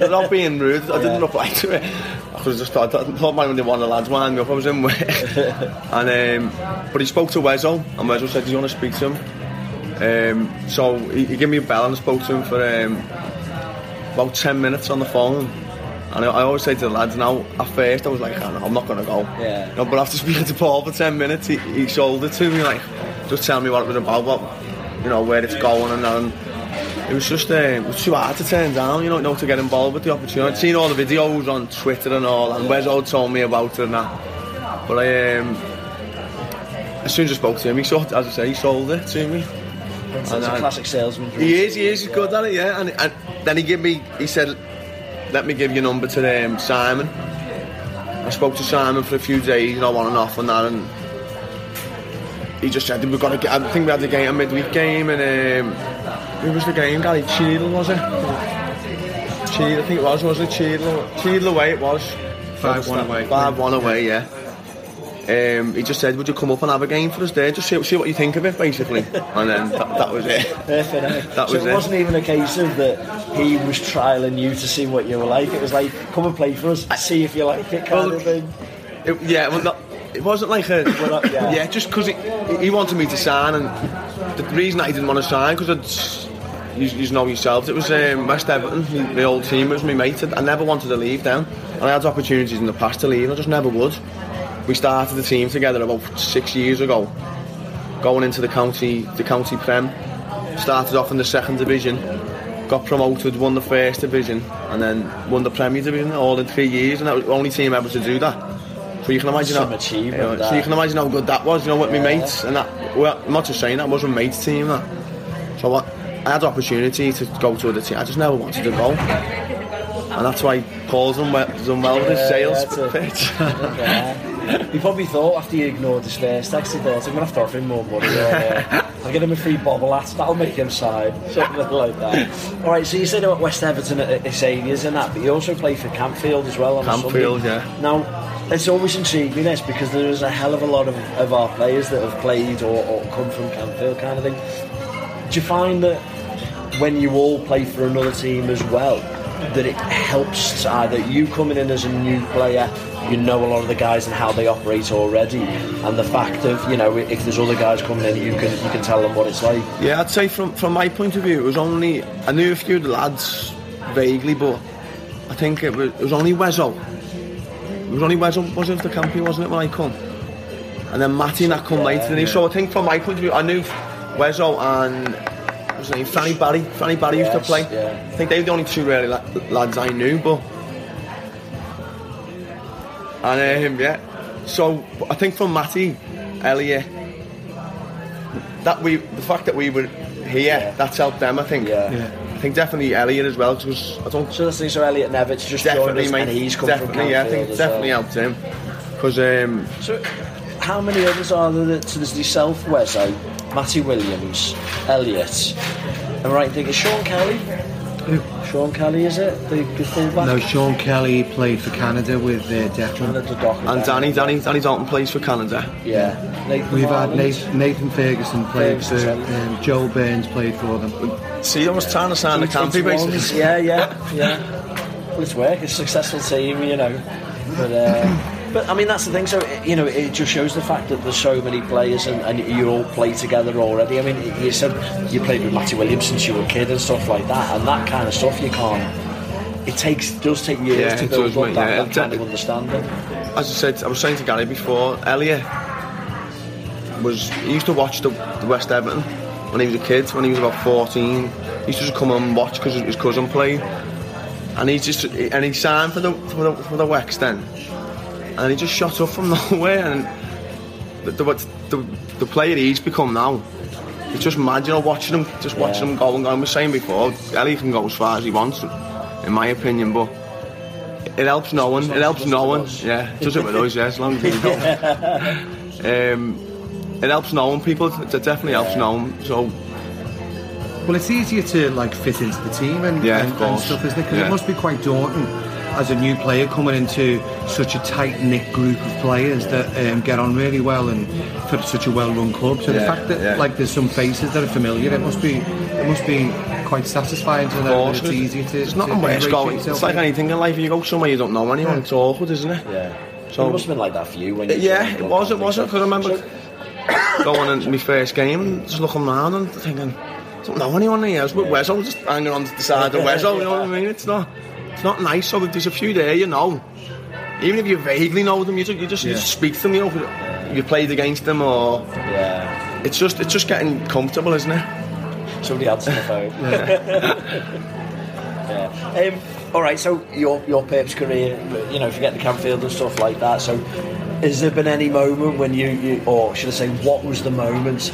not being rude, I didn't reply to it. I could have just thought, I thought when they one of the lads wound me up, I was in work. and, um, but he spoke to Wezzo, and Wezzo said, Do you want to speak to him? Um, so he, he gave me a bell and I spoke to him for um, about 10 minutes on the phone. And I, I always say to the lads now, at first I was like, oh, no, I'm not going to go.
Yeah.
You know, but after speaking to Paul for 10 minutes, he, he sold it to me, like, just tell me what it was about, what, you know, where it's going and then it was just uh, it was too hard to turn down, you know, you know, to get involved with the opportunity. I'd seen all the videos on Twitter and all, and Wes told me about it and that. But I, um, as soon as I spoke to him, he sold, as I say, he sold it to me.
He's a classic salesman.
He is, he is, he's good at it, yeah. And, and then he gave me, he said, let me give your number to um, Simon. I spoke to Simon for a few days, you know, on and off and that, and he just said we've got to get. I think we had the game, a midweek game, and um, who was the game? Gary Cheadle was it? Cheadle, I think it was, was it Cheadle? Cheadle away it was.
Five one away.
Five one away, yeah. Um, he just said, "Would you come up and have a game for us there? Just see, see what you think of it, basically." and then that, that was it.
Perfect.
That
so
was
it
it.
wasn't even a case of that he was trialing you to see what you were like. It was like, come and play for us, see if you like it, kind
Well,
of thing.
It, yeah, well, not, it wasn't like a.
Well, that- yeah.
yeah. just because he wanted me to sign, and the reason that he didn't want to sign because you, you know yourselves, it was um, West Everton, the, old team. It was my mate. I never wanted to leave them, and I had opportunities in the past to leave. I just never would. We started the team together about six years ago, going into the county, the county prem. Started off in the second division, got promoted, won the first division, and then won the Premier Division all in three years, and that was the only team ever to do that. So you can imagine
Some
how, you know,
that.
so you can imagine how good that was, you know, with my mates and that. Well, I'm not just saying that was a mates team. That. So I, I had opportunity to go to other team. I just never wanted to go, and that's why Paul's done well, with his sales
it.
pitch.
Yeah. He probably thought after you ignored his first text, he thought, I'm going to have to offer him more money. Uh, I'll get him a free bobble hat, that'll make him sign. Something like that. Alright, so you said about West Everton at Isadias and that, but you also play for Campfield as well on
Campfield, yeah.
Now, it's always intrigued me this because there is a hell of a lot of, of our players that have played or, or come from Campfield kind of thing. Do you find that when you all play for another team as well, that it helps to either you coming in as a new player, you know a lot of the guys and how they operate already, and the fact of you know if there's other guys coming in, you can you can tell them what it's like.
Yeah, I'd say from from my point of view, it was only I knew a few of the lads vaguely, but I think it was, it was only Wezzo. It was only Wezzo, was it the campy, wasn't it, when I come? And then Matty and that come
Yeah,
later than he. So I think from my point of view, I knew Wezzo and what's his name? Franny Barry. Franny Barry used to play.
yeah.
I think they were the only two really la- lads I knew, but and um, yeah. So I think from Matty, Elliot, that we the fact that we were here, yeah. that's helped them. I think.
Yeah.
Yeah.
I think definitely Elliot as well because I don't
So that's the so Elliot Nevitt's just joined
definitely
us,
mate.
and he's come
definitely,
from
yeah. I
Canfield
think
as
definitely
well.
helped him because um,
So, how many others are there? That, so there's yourself, Wezzo, Matty Williams, Elliot. Am I right in thinking Sean Kelly? Who? Sean Kelly, is it? The, the fullback?
No, Sean Kelly played for Canada with uh, Declan.
Canada
and Danny, Danny, Danny Dalton plays for Canada.
Yeah. Nathan
We've had Nathan, Nathan Ferguson played for
Ferguson.
um, Joel Burns played for them.
See, I was trying to sign the Campy
Ones,
basically.
Yeah, yeah, yeah. Well, it's work. It's a successful team, you know. But, uh, but I mean, that's the thing. So you know, it just shows the fact that there's so many players and, and you all play together already. I mean, you said you played with Matty Williams since you were a kid and stuff like that, and that kind of stuff you can't. It takes does take years
Yeah,
to build
does,
up
mate,
that,
yeah.
that kind of understanding.
As I said, I was saying to Gary before, Elliot was he used to watch the, the West Everton when he was a kid, when he was about 14. He used to just come and watch because his cousin played. And he just and he signed for the for the, for the Wex then, and he just shot up from nowhere. And the the, the, the player he's become now, it's just mad, you know, watching him, just watching
Yeah.
him go and go. I was saying before, Elliot can go as far as he wants, in my opinion, but it helps no one. It helps no one. Yeah, it does it with us. Yeah, as long as we go. Um, it helps no one. People, it definitely helps no one. So
Well, it's easier to like fit into the team and,
Yeah,
and, and stuff, isn't it? Because
Yeah.
it must be quite daunting as a new player coming into such a tight knit group of players that um, get on really well and for such a well run club. So the fact that
yeah.
like there's some faces that are familiar, it must be it must be quite satisfying to know that
course,
it's easier to.
There's
to
nothing worse
ingratiate
going. It's like
in.
anything in life. You go somewhere you don't know anyone.
Yeah.
It's awkward, isn't it?
Yeah.
So-
So it must have been like that for you when you.
Yeah, it was.
I
It
think
was.
so.
Because I remember
So-
going into my first game and just looking around and thinking, I don't know anyone here. I was just hanging on to the side of Wezzo. You know what I mean? It's not. It's not nice. So there's a few there, you know. Even if you vaguely know them, you just, you just, you just speak to them. You know, you played against them, or
Yeah.
it's just it's just getting comfortable, isn't it?
Somebody answer the phone. yeah. Um, all right. So your your Pep's career, you know, if you get the Campfield and stuff like that. So, has there been any moment when you, you or should I say, what was the moment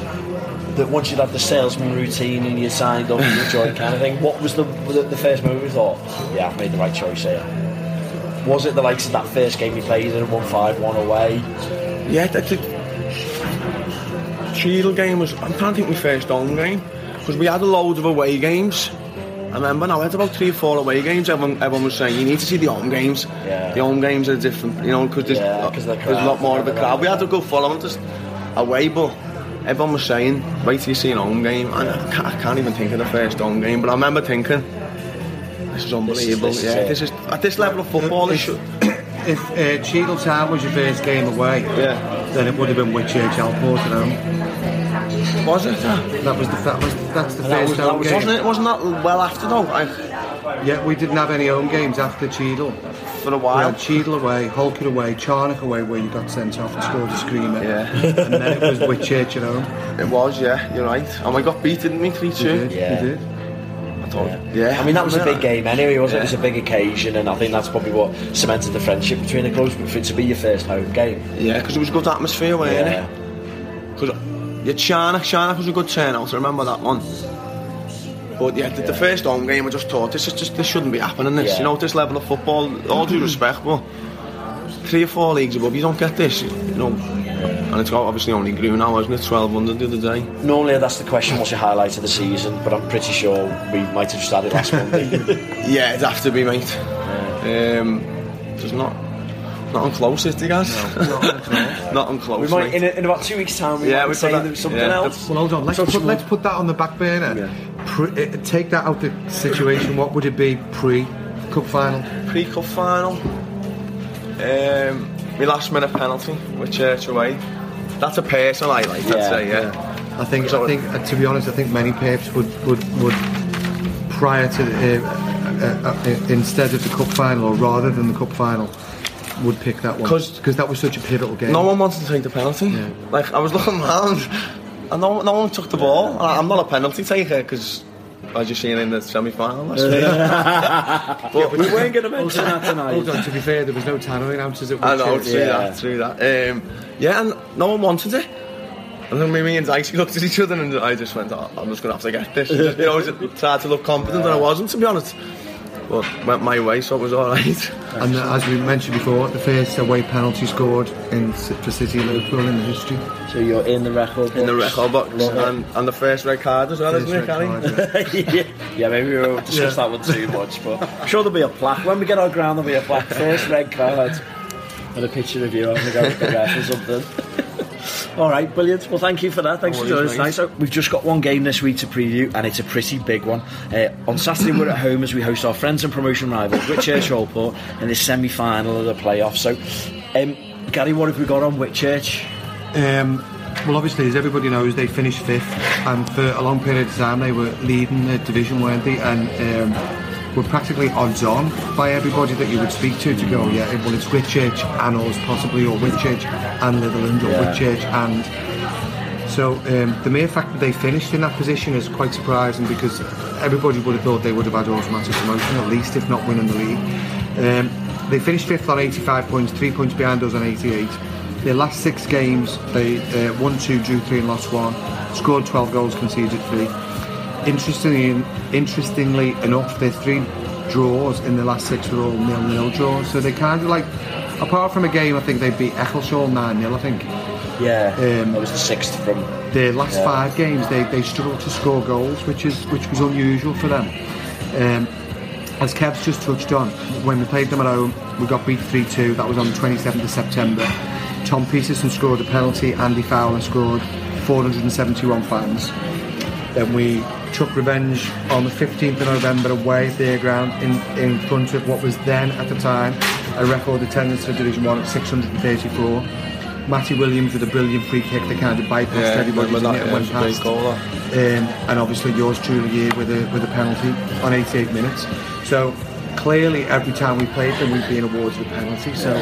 that once you'd had the salesman routine and you signed up and you joined kind of thing? What was the the, the first moment you thought, yeah, I've made the right choice here? Was it the likes of that first game you played and won five one away?
Yeah, that the Cheadle game was. I'm trying to think my first home game because we had a load of away games. I remember now, I had about three or four away games. Everyone, everyone was saying you need to see the home games.
Yeah.
The home games are different, you know, because there's,
Yeah,
there's a lot more of a crowd. We had a good following just away, but everyone was saying wait till you see an home game. And I can't, I can't even think of the first home game, but I remember thinking this is unbelievable.
this is
yeah,
it.
this is at this level of football. This should,
If uh, Cheadle Town was your first game away,
Yeah.
then it would have been Whitchurch Alport at home.
was it?
That was the that was that's the
And that
first
was- that was-
game.
Wasn't it? Wasn't that well after though? I,
Yeah, we didn't have any home games after Cheadle.
For a
We
while.
had Cheadle away, Holker away, Charnock away, where you got sent off and ah, scored a screamer.
Yeah.
and then it was Whitchurch at home.
It was, yeah, you're right. And we got beat, didn't we? 3 2.
Yeah.
we did.
I thought, yeah.
I mean, that was a big game anyway, wasn't it? It was a big occasion, and I think that's probably what cemented the friendship between the clubs. But for it to be your first home game,
Yeah, because it was a good atmosphere, wasn't
yeah,
it? Because yeah, Charnock, Charnock was a good turnout, I remember that one. But yeah, the, the first home game, I just thought, this is just, this shouldn't be happening, this,
Yeah.
you know, this level of football, all due respect, but three or four leagues above, you don't get this, you know. And it's got obviously only grew now, hasn't it? 1200 the other day.
normally that's the question: what's your highlight of the season? But I'm pretty sure we might have just had it last Monday.
Yeah, it'd have to be, mate. Um, there's not, not close, is it, guys? not on close.
we might
mate.
in, in about two weeks' time. We
Yeah,
might
we
be saying
that-
something
yeah,
else.
Well, hold on. Let's put, let's put that on the back burner.
Yeah.
Pre, uh, take that out the situation. What would it be pre cup final?
pre-cup final. Um, my last minute penalty Whitchurch away. That's a personal highlight,
Yeah,
I'd say. Yeah.
I think. I think. Uh, to be honest, I think many Peps would would would prior to the, uh, uh, uh, instead of the cup final or rather than the cup final would pick that one because that was such a pivotal game.
No one wanted to take the penalty.
Yeah.
Like I was looking around, and no, no one took the ball. And I- I'm not a penalty taker because I just seeing in the semi-final. last week. but
We weren't going to mention that tonight.
Hold on, to be fair, there was no tannoy announcers at
I know,
Woodchurch.
true
Yeah.
that, true that. Um, yeah, and no one wanted it. And then me and Dicey looked at each other and I just went, oh, I'm just going to have to get this. And just, you know, just tried to look confident and I wasn't, to be honest. But went my way, so it was alright.
And uh, as we mentioned before, the first away penalty scored in for City and Liverpool in the history.
So you're in the record
In the record box.
Love.
And, and the first red card as well, isn't it,
red
Gary?
yeah.
yeah, maybe we won't discuss that one too much, but I'm sure there'll be a plaque. When we get our ground, there'll be a plaque. First red card. And a picture of you having a go at the ref or something. All right, brilliant. Well, thank you for that. Thanks
No
for joining us
worries,
tonight. So we've just got one game this week to preview, and it's a pretty big one. Uh, on Saturday, we're at home as we host our friends and promotion rivals, Whitchurch Alport, in the semi-final of the playoffs. So, um, Gary, what have we got on Whitchurch?
Um, well, obviously, as everybody knows, they finished fifth, and for a long period of time, they were leading the division, weren't they? And um, were practically odds on by everybody that you would speak to to go, yeah, well, it's Whitchurch and us, possibly, or Whitchurch and Litherland, or
Yeah.
Whitchurch and. So um, the mere fact that they finished in that position is quite surprising because everybody would have thought they would have had automatic promotion at least, if not winning the league. Um, they finished fifth on 85 points, three points behind us on 88. Their last six games, they uh, won two, drew three, and lost one. Scored 12 goals, conceded three. Interestingly, interestingly enough, their three draws in the last six were all nil-nil draws. So they kind of like, apart from a game, I think they beat Eccleshall 9-0, I think.
Yeah,
Um,
that was the sixth from.
Their last
Yeah.
five games, they, they struggled to score goals, which is which was unusual for them. Um, as Kev's just touched on, when we played them at home, we got beat 3-2. That was on the 27th of September. Tom Peterson scored a penalty. Andy Fowler scored 471 fans. Then we took revenge on the 15th of November away at their ground in, in front of what was then, at the time, a record attendance for Division 1 at 634. Matty Williams with a brilliant free kick that kind of bypassed
Yeah,
everybody
remember
didn't it,
that,
and
yeah,
went
it was great
past.
goal.
Um, and obviously yours truly here with a, with a penalty on 88 minutes. So clearly every time we played them we've been awarded a penalty. So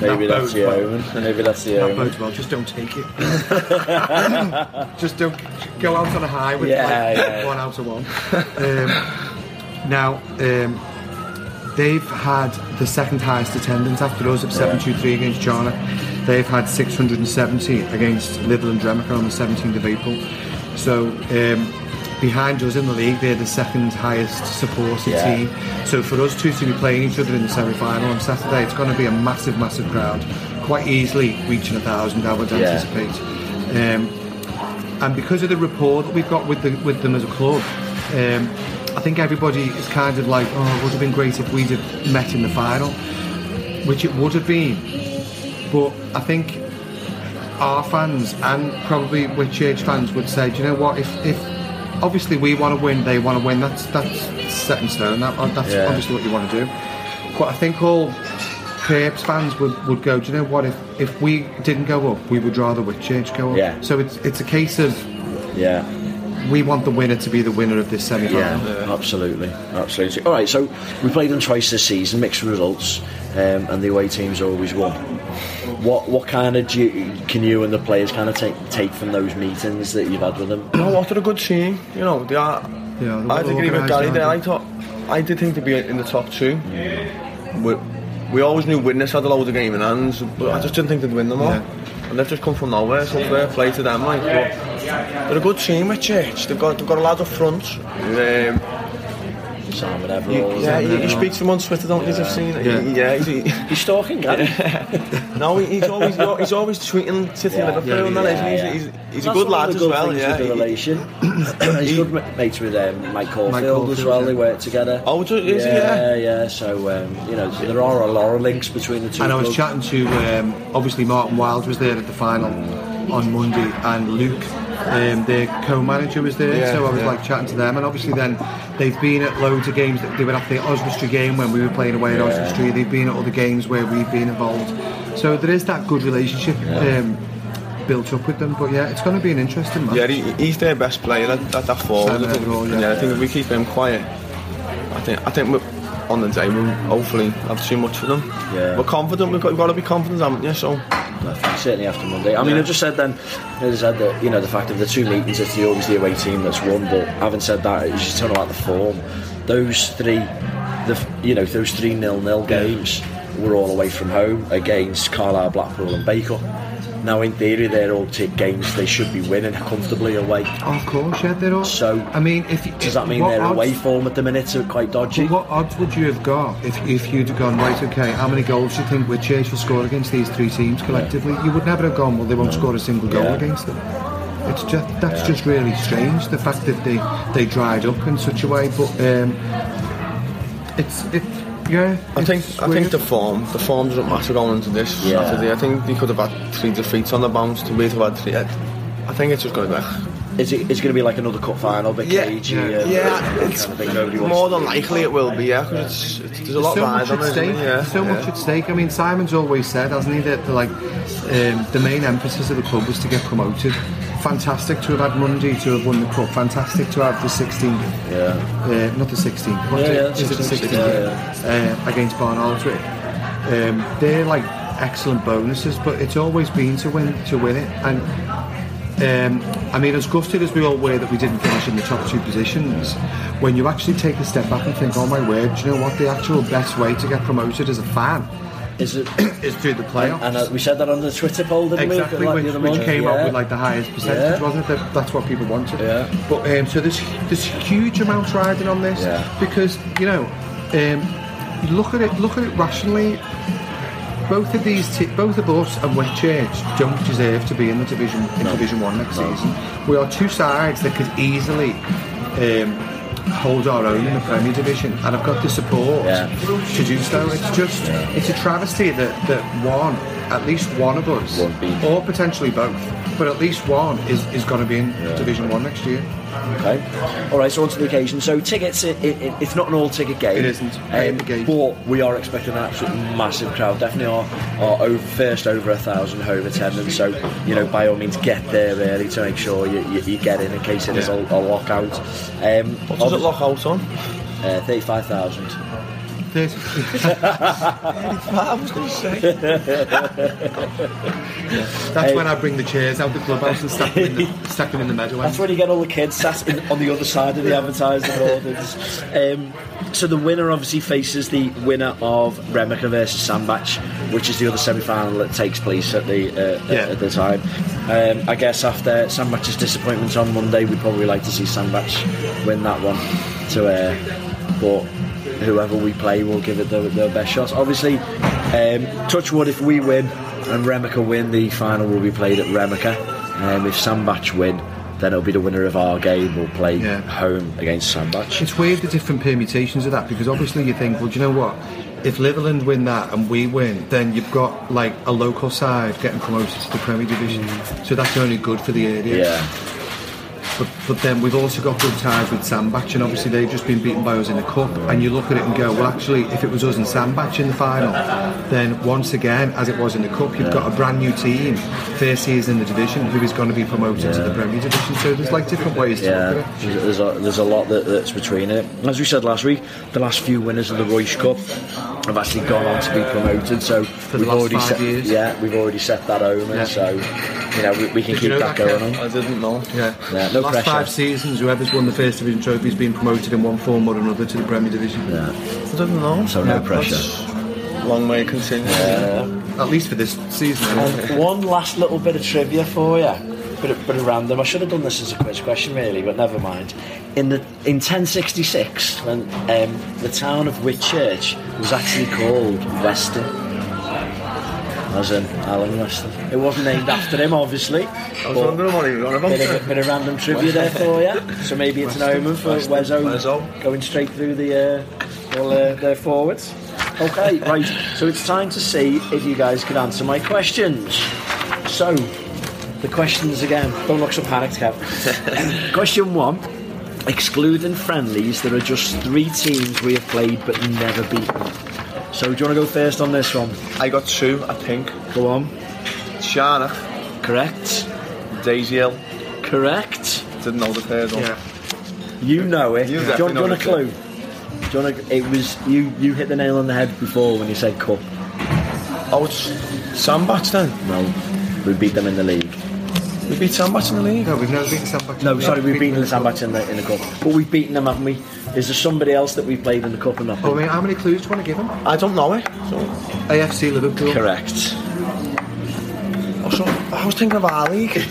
Maybe
that
that's the
well.
omen. Maybe that's the
That
omen.
bodes well. Just don't take it. Just don't go out on a high with
Yeah,
like
yeah.
one out of one. Um, now um, they've had the second highest attendance after us at 723 against Charnock. They've had 670 against Litherland REMYCA on the 17th of April. So um, behind us in the league, they're the second highest supported
Yeah.
team. So for us two to be playing each other in the semi-final on Saturday, it's going to be a massive, massive crowd. Quite easily reaching a thousand, I would
Yeah.
anticipate. Um, and because of the rapport that we've got with the, with them as a club, um, I think everybody is kind of like, oh, it would have been great if we'd have met in the final, which it would have been. But I think our fans and probably Whitchurch fans would say, do you know what? If, if obviously we want to win, they want to win. That's that's set in stone. That, that's
Yeah.
obviously what you want to do. But I think all Crepes fans would, would go, do you know what? If if we didn't go up, we would rather with Whitchurch go up.
Yeah.
So it's it's a case of
Yeah.
we want the winner to be the winner of this semi final.
Yeah, absolutely, absolutely. All right, so we played them twice this season, mixed results, um, and the away teams always won. What what kind of do you, can you and the players kind of take take from those meetings that you've had with them?
No, what a good team. You know, they are.
Yeah,
I
well
agree with Gary there.
they?
I thought, I did think to be in the top two. Yeah. We, we always knew Witness had a load of game in hands, but I just didn't think they'd win them all.
Yeah.
And they've just come from nowhere, so fair play to them. Like, but they're a good team at Church. They've got they've got a lot up front. Um,
Simon
you,
Everall.
yeah,
isn't
you,
it?
you speak to him on Twitter, don't you? I've seen it.
Yeah.
Yeah, he's,
He's stalking, Gary.
no, he's always he's always tweeting City
Yeah.
Liverpool,
Yeah,
and that,
yeah,
isn't he?
yeah.
He's, he's, he's a good lad
of
as
good
well. Yeah,
the relation. He's good mates with um, Mike Caulfield
Mike
as well.
yeah.
They work together.
Oh, is he?
yeah,
Yeah.
yeah. So um, you know, there are a lot of links between the two.
And I was chatting to um, obviously Martin Wild was there at the final on Monday, and Luke, um, their co-manager, was there.
Yeah,
so I was
yeah.
like chatting to them, and obviously then they've been at loads of games. They were at the Oswestry game when we were playing away at Oswestry. They've been at other games where we've been involved. So there is that good relationship. Um, Built up with them, but yeah, it's going to be an interesting match.
Yeah, he, he's their best player at, at that forward.
Simon
I think,
Everall,
yeah.
yeah.
I think if we keep him quiet, I think I think on the day will hopefully have too much for them.
Yeah.
We're confident. We've got, we've got to be confident, haven't you? So
certainly after Monday. I mean,
Yeah.
I just said then, I just said that you know the fact of the two meetings, it's the always the away team that's won. But having said that, it's just talking about the form. Those three, the you know those three nil nil games were all away from home against Carlisle, Blackpool, and Bacup. Now, in theory, they're all t- games they should be winning comfortably away.
Of course, yeah, they're all.
So,
I mean, if
Does that mean their
odds-
away form at the minute are quite dodgy?
What odds would you have got if, if you'd have gone right? Okay, how many goals do you think Whitchurch will score against these three teams collectively? You would never have gone. Well, they won't score a single goal
Yeah.
against them. It's just that's just really strange. The fact that they they dried up in such a way, but um, it's it. Yeah,
I think
it's
I think the form the form doesn't matter going into this
Yeah.
Saturday. I think they could have had three defeats on the bounce. To we'd have had three. I, I think it's just going to be.
Is it is going to be like another cup final, bit
Yeah,
cagey,
yeah,
uh,
yeah,
kind of thing nobody wants
More than likely it will be, yeah, because it's, it's, there's a lot
so much at stake.
Yeah,
so
yeah.
much at stake. I mean, Simon's always said, hasn't he, that the, like um, the main emphasis of the club was to get promoted. Fantastic to have had Monday to have won the cup. Fantastic to have the 16th.
Yeah.
Uh, not the 16th. What's
Yeah, yeah,
Is it
16th,
16th?
yeah,
Uh, against Barnoldswick. Um, they're like excellent bonuses, but it's always been to win to win it. And um, I mean, as gutted as we all were that we didn't finish in the top two positions, when you actually take a step back and think, oh my word, do you know what? The actual best way to get promoted as a fan
Is it?
is through the playoffs.
And uh, we said that on the Twitter poll, didn't
Exactly,
we? Like
which, which
month?
came
yeah.
up with like the highest percentage,
Yeah.
wasn't it? That, that's what people wanted.
Yeah.
But um, so there's there's huge amounts riding on this
Yeah.
because you know, um, you look at it look at it rationally. Both of these, t- both of us and Whitchurch don't deserve to be in the division in Division One next season. We are two sides that could easily um, hold our own in the Premier Division, and I've got the support
Yeah.
to do so. It's just it's a travesty that that one, at least one of us, or potentially both, but at least one is is going to be in Division One next year.
Okay. All right. So on to the occasion. So tickets. It, it, it's not an all-ticket game.
It isn't.
Um, but we are expecting an absolute massive crowd. Definitely our, our over, first over a thousand home attendance. So you know, by all means, get there early to make sure you, you, you get in in case it is a, a lockout. Um,
What does it lock out on?
Uh, Thirty-five thousand.
There's-
I was going to say.
That's when I bring the chairs out the clubhouse and stack them in the, stack them in the meadow.
That's when you get all the kids sat in, on the other side of the advertising boards. Um, so the winner obviously faces the winner of REMYCA versus Sandbach, which is the other semi-final that takes place at the uh,
Yeah.
at the time. Um, I guess after Sandbach's disappointment on Monday, we'd probably like to see Sandbach win that one. To uh, but whoever we play will give it their, their best shots. Obviously, um, touch wood if we win and REMYCA win, the final will be played at REMYCA. Um, if Sandbach win, then it'll be the winner of our game will play
Yeah.
home against Sandbach.
It's weird the different permutations of that because obviously you think, well, do you know what? If Litherland win that and we win, then you've got like a local side getting promoted to the Premier Division. So that's only good for the area.
Yeah,
But, but then we've also got good ties with Sandbach, and obviously they've just been beaten by us in the cup. And you look at it and go, well, actually, if it was us and Sandbach in the final, then once again, as it was in the cup, you've got a brand new team, first season in the division, who is going to be promoted to the Premier Division. So there's like different ways to
yeah.
look at it.
There's a, there's a lot that, that's between it. As we said last week, the last few winners of the Reusch Cup have actually gone on to be promoted. So
the
we've
last
already
five
set,
years.
yeah, we've already set that omen.
Yeah.
So you know we, we can
Did you
keep
know
that,
that,
going
Kev?
on.
I didn't know.
Yeah.
Yeah, no
Last
pressure.
Five seasons, whoever's won the first division trophy has been promoted in one form or another to the Premier Division.
Yeah.
I didn't know.
So no
Yeah,
pressure.
That's long way continue.
At least for this season.
And one last little bit of trivia for you. Bit of, bit of random. I should have done this as a quiz question, really, but never mind. In the in 1066, when um, the town of Whitchurch was actually called Weston, as in Alan Weston. It wasn't named after him, obviously.
I was wondering what he was on about.
Bit of, bit of random trivia there for you. So maybe it's an omen for Wezzo. going straight through the uh, all uh, their forwards. Okay, right. So it's time to see if you guys can answer my questions. So the questions again. Don't look so panicked, Kev. Question one. Excluding friendlies, there are just three teams we have played but never beaten. So do you want to go first on this one?
I got two, I think.
Go on.
Charnock,
Correct.
Daisy Hill.
Correct.
Didn't know the third one.
Yeah.
You know it.
You
do, you want, do you want a clue? Do Do you want to, it was you. You hit the nail on the head before when you said cup.
Oh, it's Sandbach then.
No, we beat them in the league.
We beat Sandbach in the league.
No, we've never beaten Sandbach.
No, sorry, we've beaten the
Sandbach.
Sandbach in the in the cup, but we've beaten them, haven't we? Is there somebody else that we've played in the cup and not?
Oh, I mean, how many clues do you want to give him?
I don't know it. So,
AFC Liverpool.
Correct.
oh, so I was thinking of our league.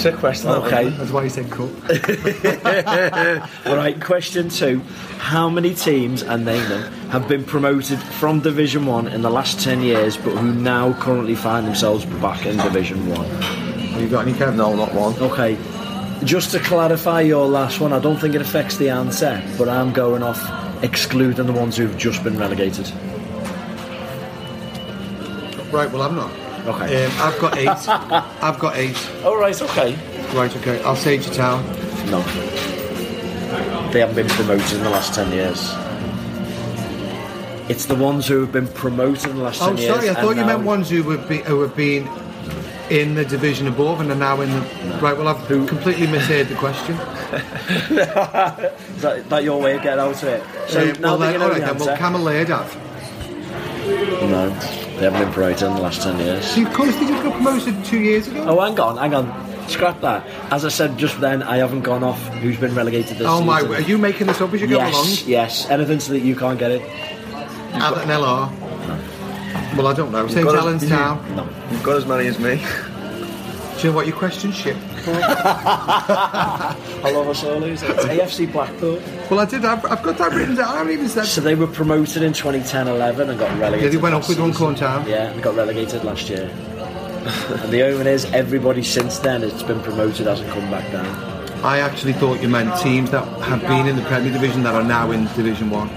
Trick question.
Okay.
That's why he said cup.
All right. Question two: How many teams, and name them, have been promoted from Division One in the last ten years, but who now currently find themselves back in Division One?
Have you got any, Kev?
No, not one.
Okay. Just to clarify your last one, I don't think it affects the answer, but I'm going off excluding the ones who've just been relegated.
Right, well, I'm not.
Okay.
Um, I've got eight. I've got eight.
All right. Okay.
Right, okay. I'll say to town.
No. They haven't been promoted in the last 10 years. It's the ones who have been promoted in the last 10
Oh,
years.
sorry, I thought you meant ones who would be who have been in the division above and are now in the. Right, well, I've completely misheard the question.
Is that, that your way of getting out of it? So
Uh,
now
well, then,
know
all right,
the
then. Well,
answer-
Cammell have.
No, they haven't been promoted in the last 10 years.
See, of course, they just got promoted two years ago.
Oh, hang on, hang on. Scrap that. As I said just then, I haven't gone off who's been relegated this
Oh
season.
my! Are you making this up as you go along?
Yes, yes. Anything so that you can't get it.
Alan LR. Well, I don't know. St
got it.
Helens Town.
No.
You've got as many as me.
Do you know what your question shit?
I love us all. It's AFC Blackpool.
Well, I did. I've, I've got that written down. I haven't even said.
So they were promoted in 2010-11 and got relegated.
Yeah, they went up with Runcorn town.
Yeah, and got relegated last year. and the omen is everybody since then that's been promoted hasn't come back down.
I actually thought you meant teams that have been in the Premier Division that are now in Division One.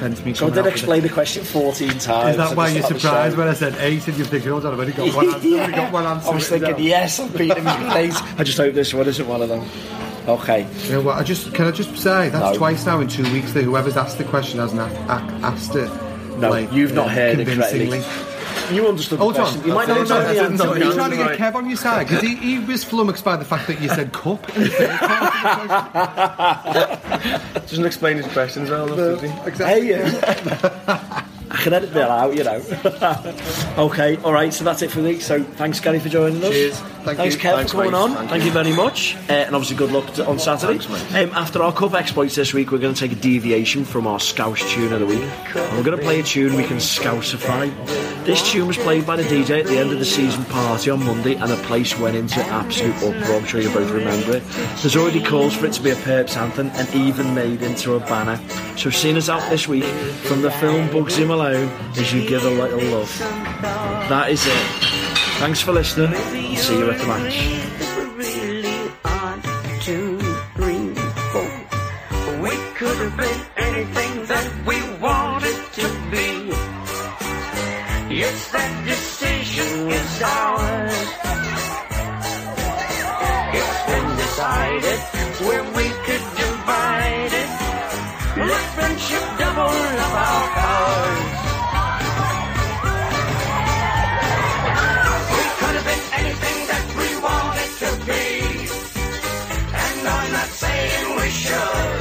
Hence me.
So I did explain the question 14 times.
Is that why you're surprised when I said eight and you're thinking, hold on, I've only got one answer. I've only got one answer.
I was thinking,
down.
yes, I've beaten him in eight. I just hope this one isn't one of them. Okay.
You know what? I just can I just say that's
No.
twice now in two weeks that whoever's asked the question hasn't a- a- asked it.
No,
like,
you've not
uh,
heard it
convincingly.
correctly. You understood the
Hold on.
You might not
Hold
know
on.
the
I didn't
answer.
know Are you
you
trying to get. Kev on your side? Because he, he was flummoxed by the fact that you said cup in the first part of the question.
Doesn't explain his questions well enough, does he?
Exactly.
Hey, uh, I can edit that out, you know. okay, all right. So that's it for the week. So thanks, Gary, for joining us.
Cheers. Thank
thanks,
you.
Kev,
Thanks,
for coming
mate.
on.
Thank
Thank, you. very much, uh, and obviously good luck to, on Saturday.
Thanks, mate.
um, after our cup exploits this week, we're going to take a deviation from our Scouse tune of the week. And we're going to play a tune we can Scousify. This tune was played by the DJ at the end of the season party on Monday, and the place went into absolute uproar. I'm sure you both remember it. There's already calls for it to be a Purps anthem, and even made into a banner. So, seeing us out this week from the film Bugsy Malone, as you give a little love. That is it. Thanks for listening. and See you at the match.
could have been anything that we wanted to be. Yes, that decision is ours. It's been decided where we could divide it. Let friendship double up our powers. We should.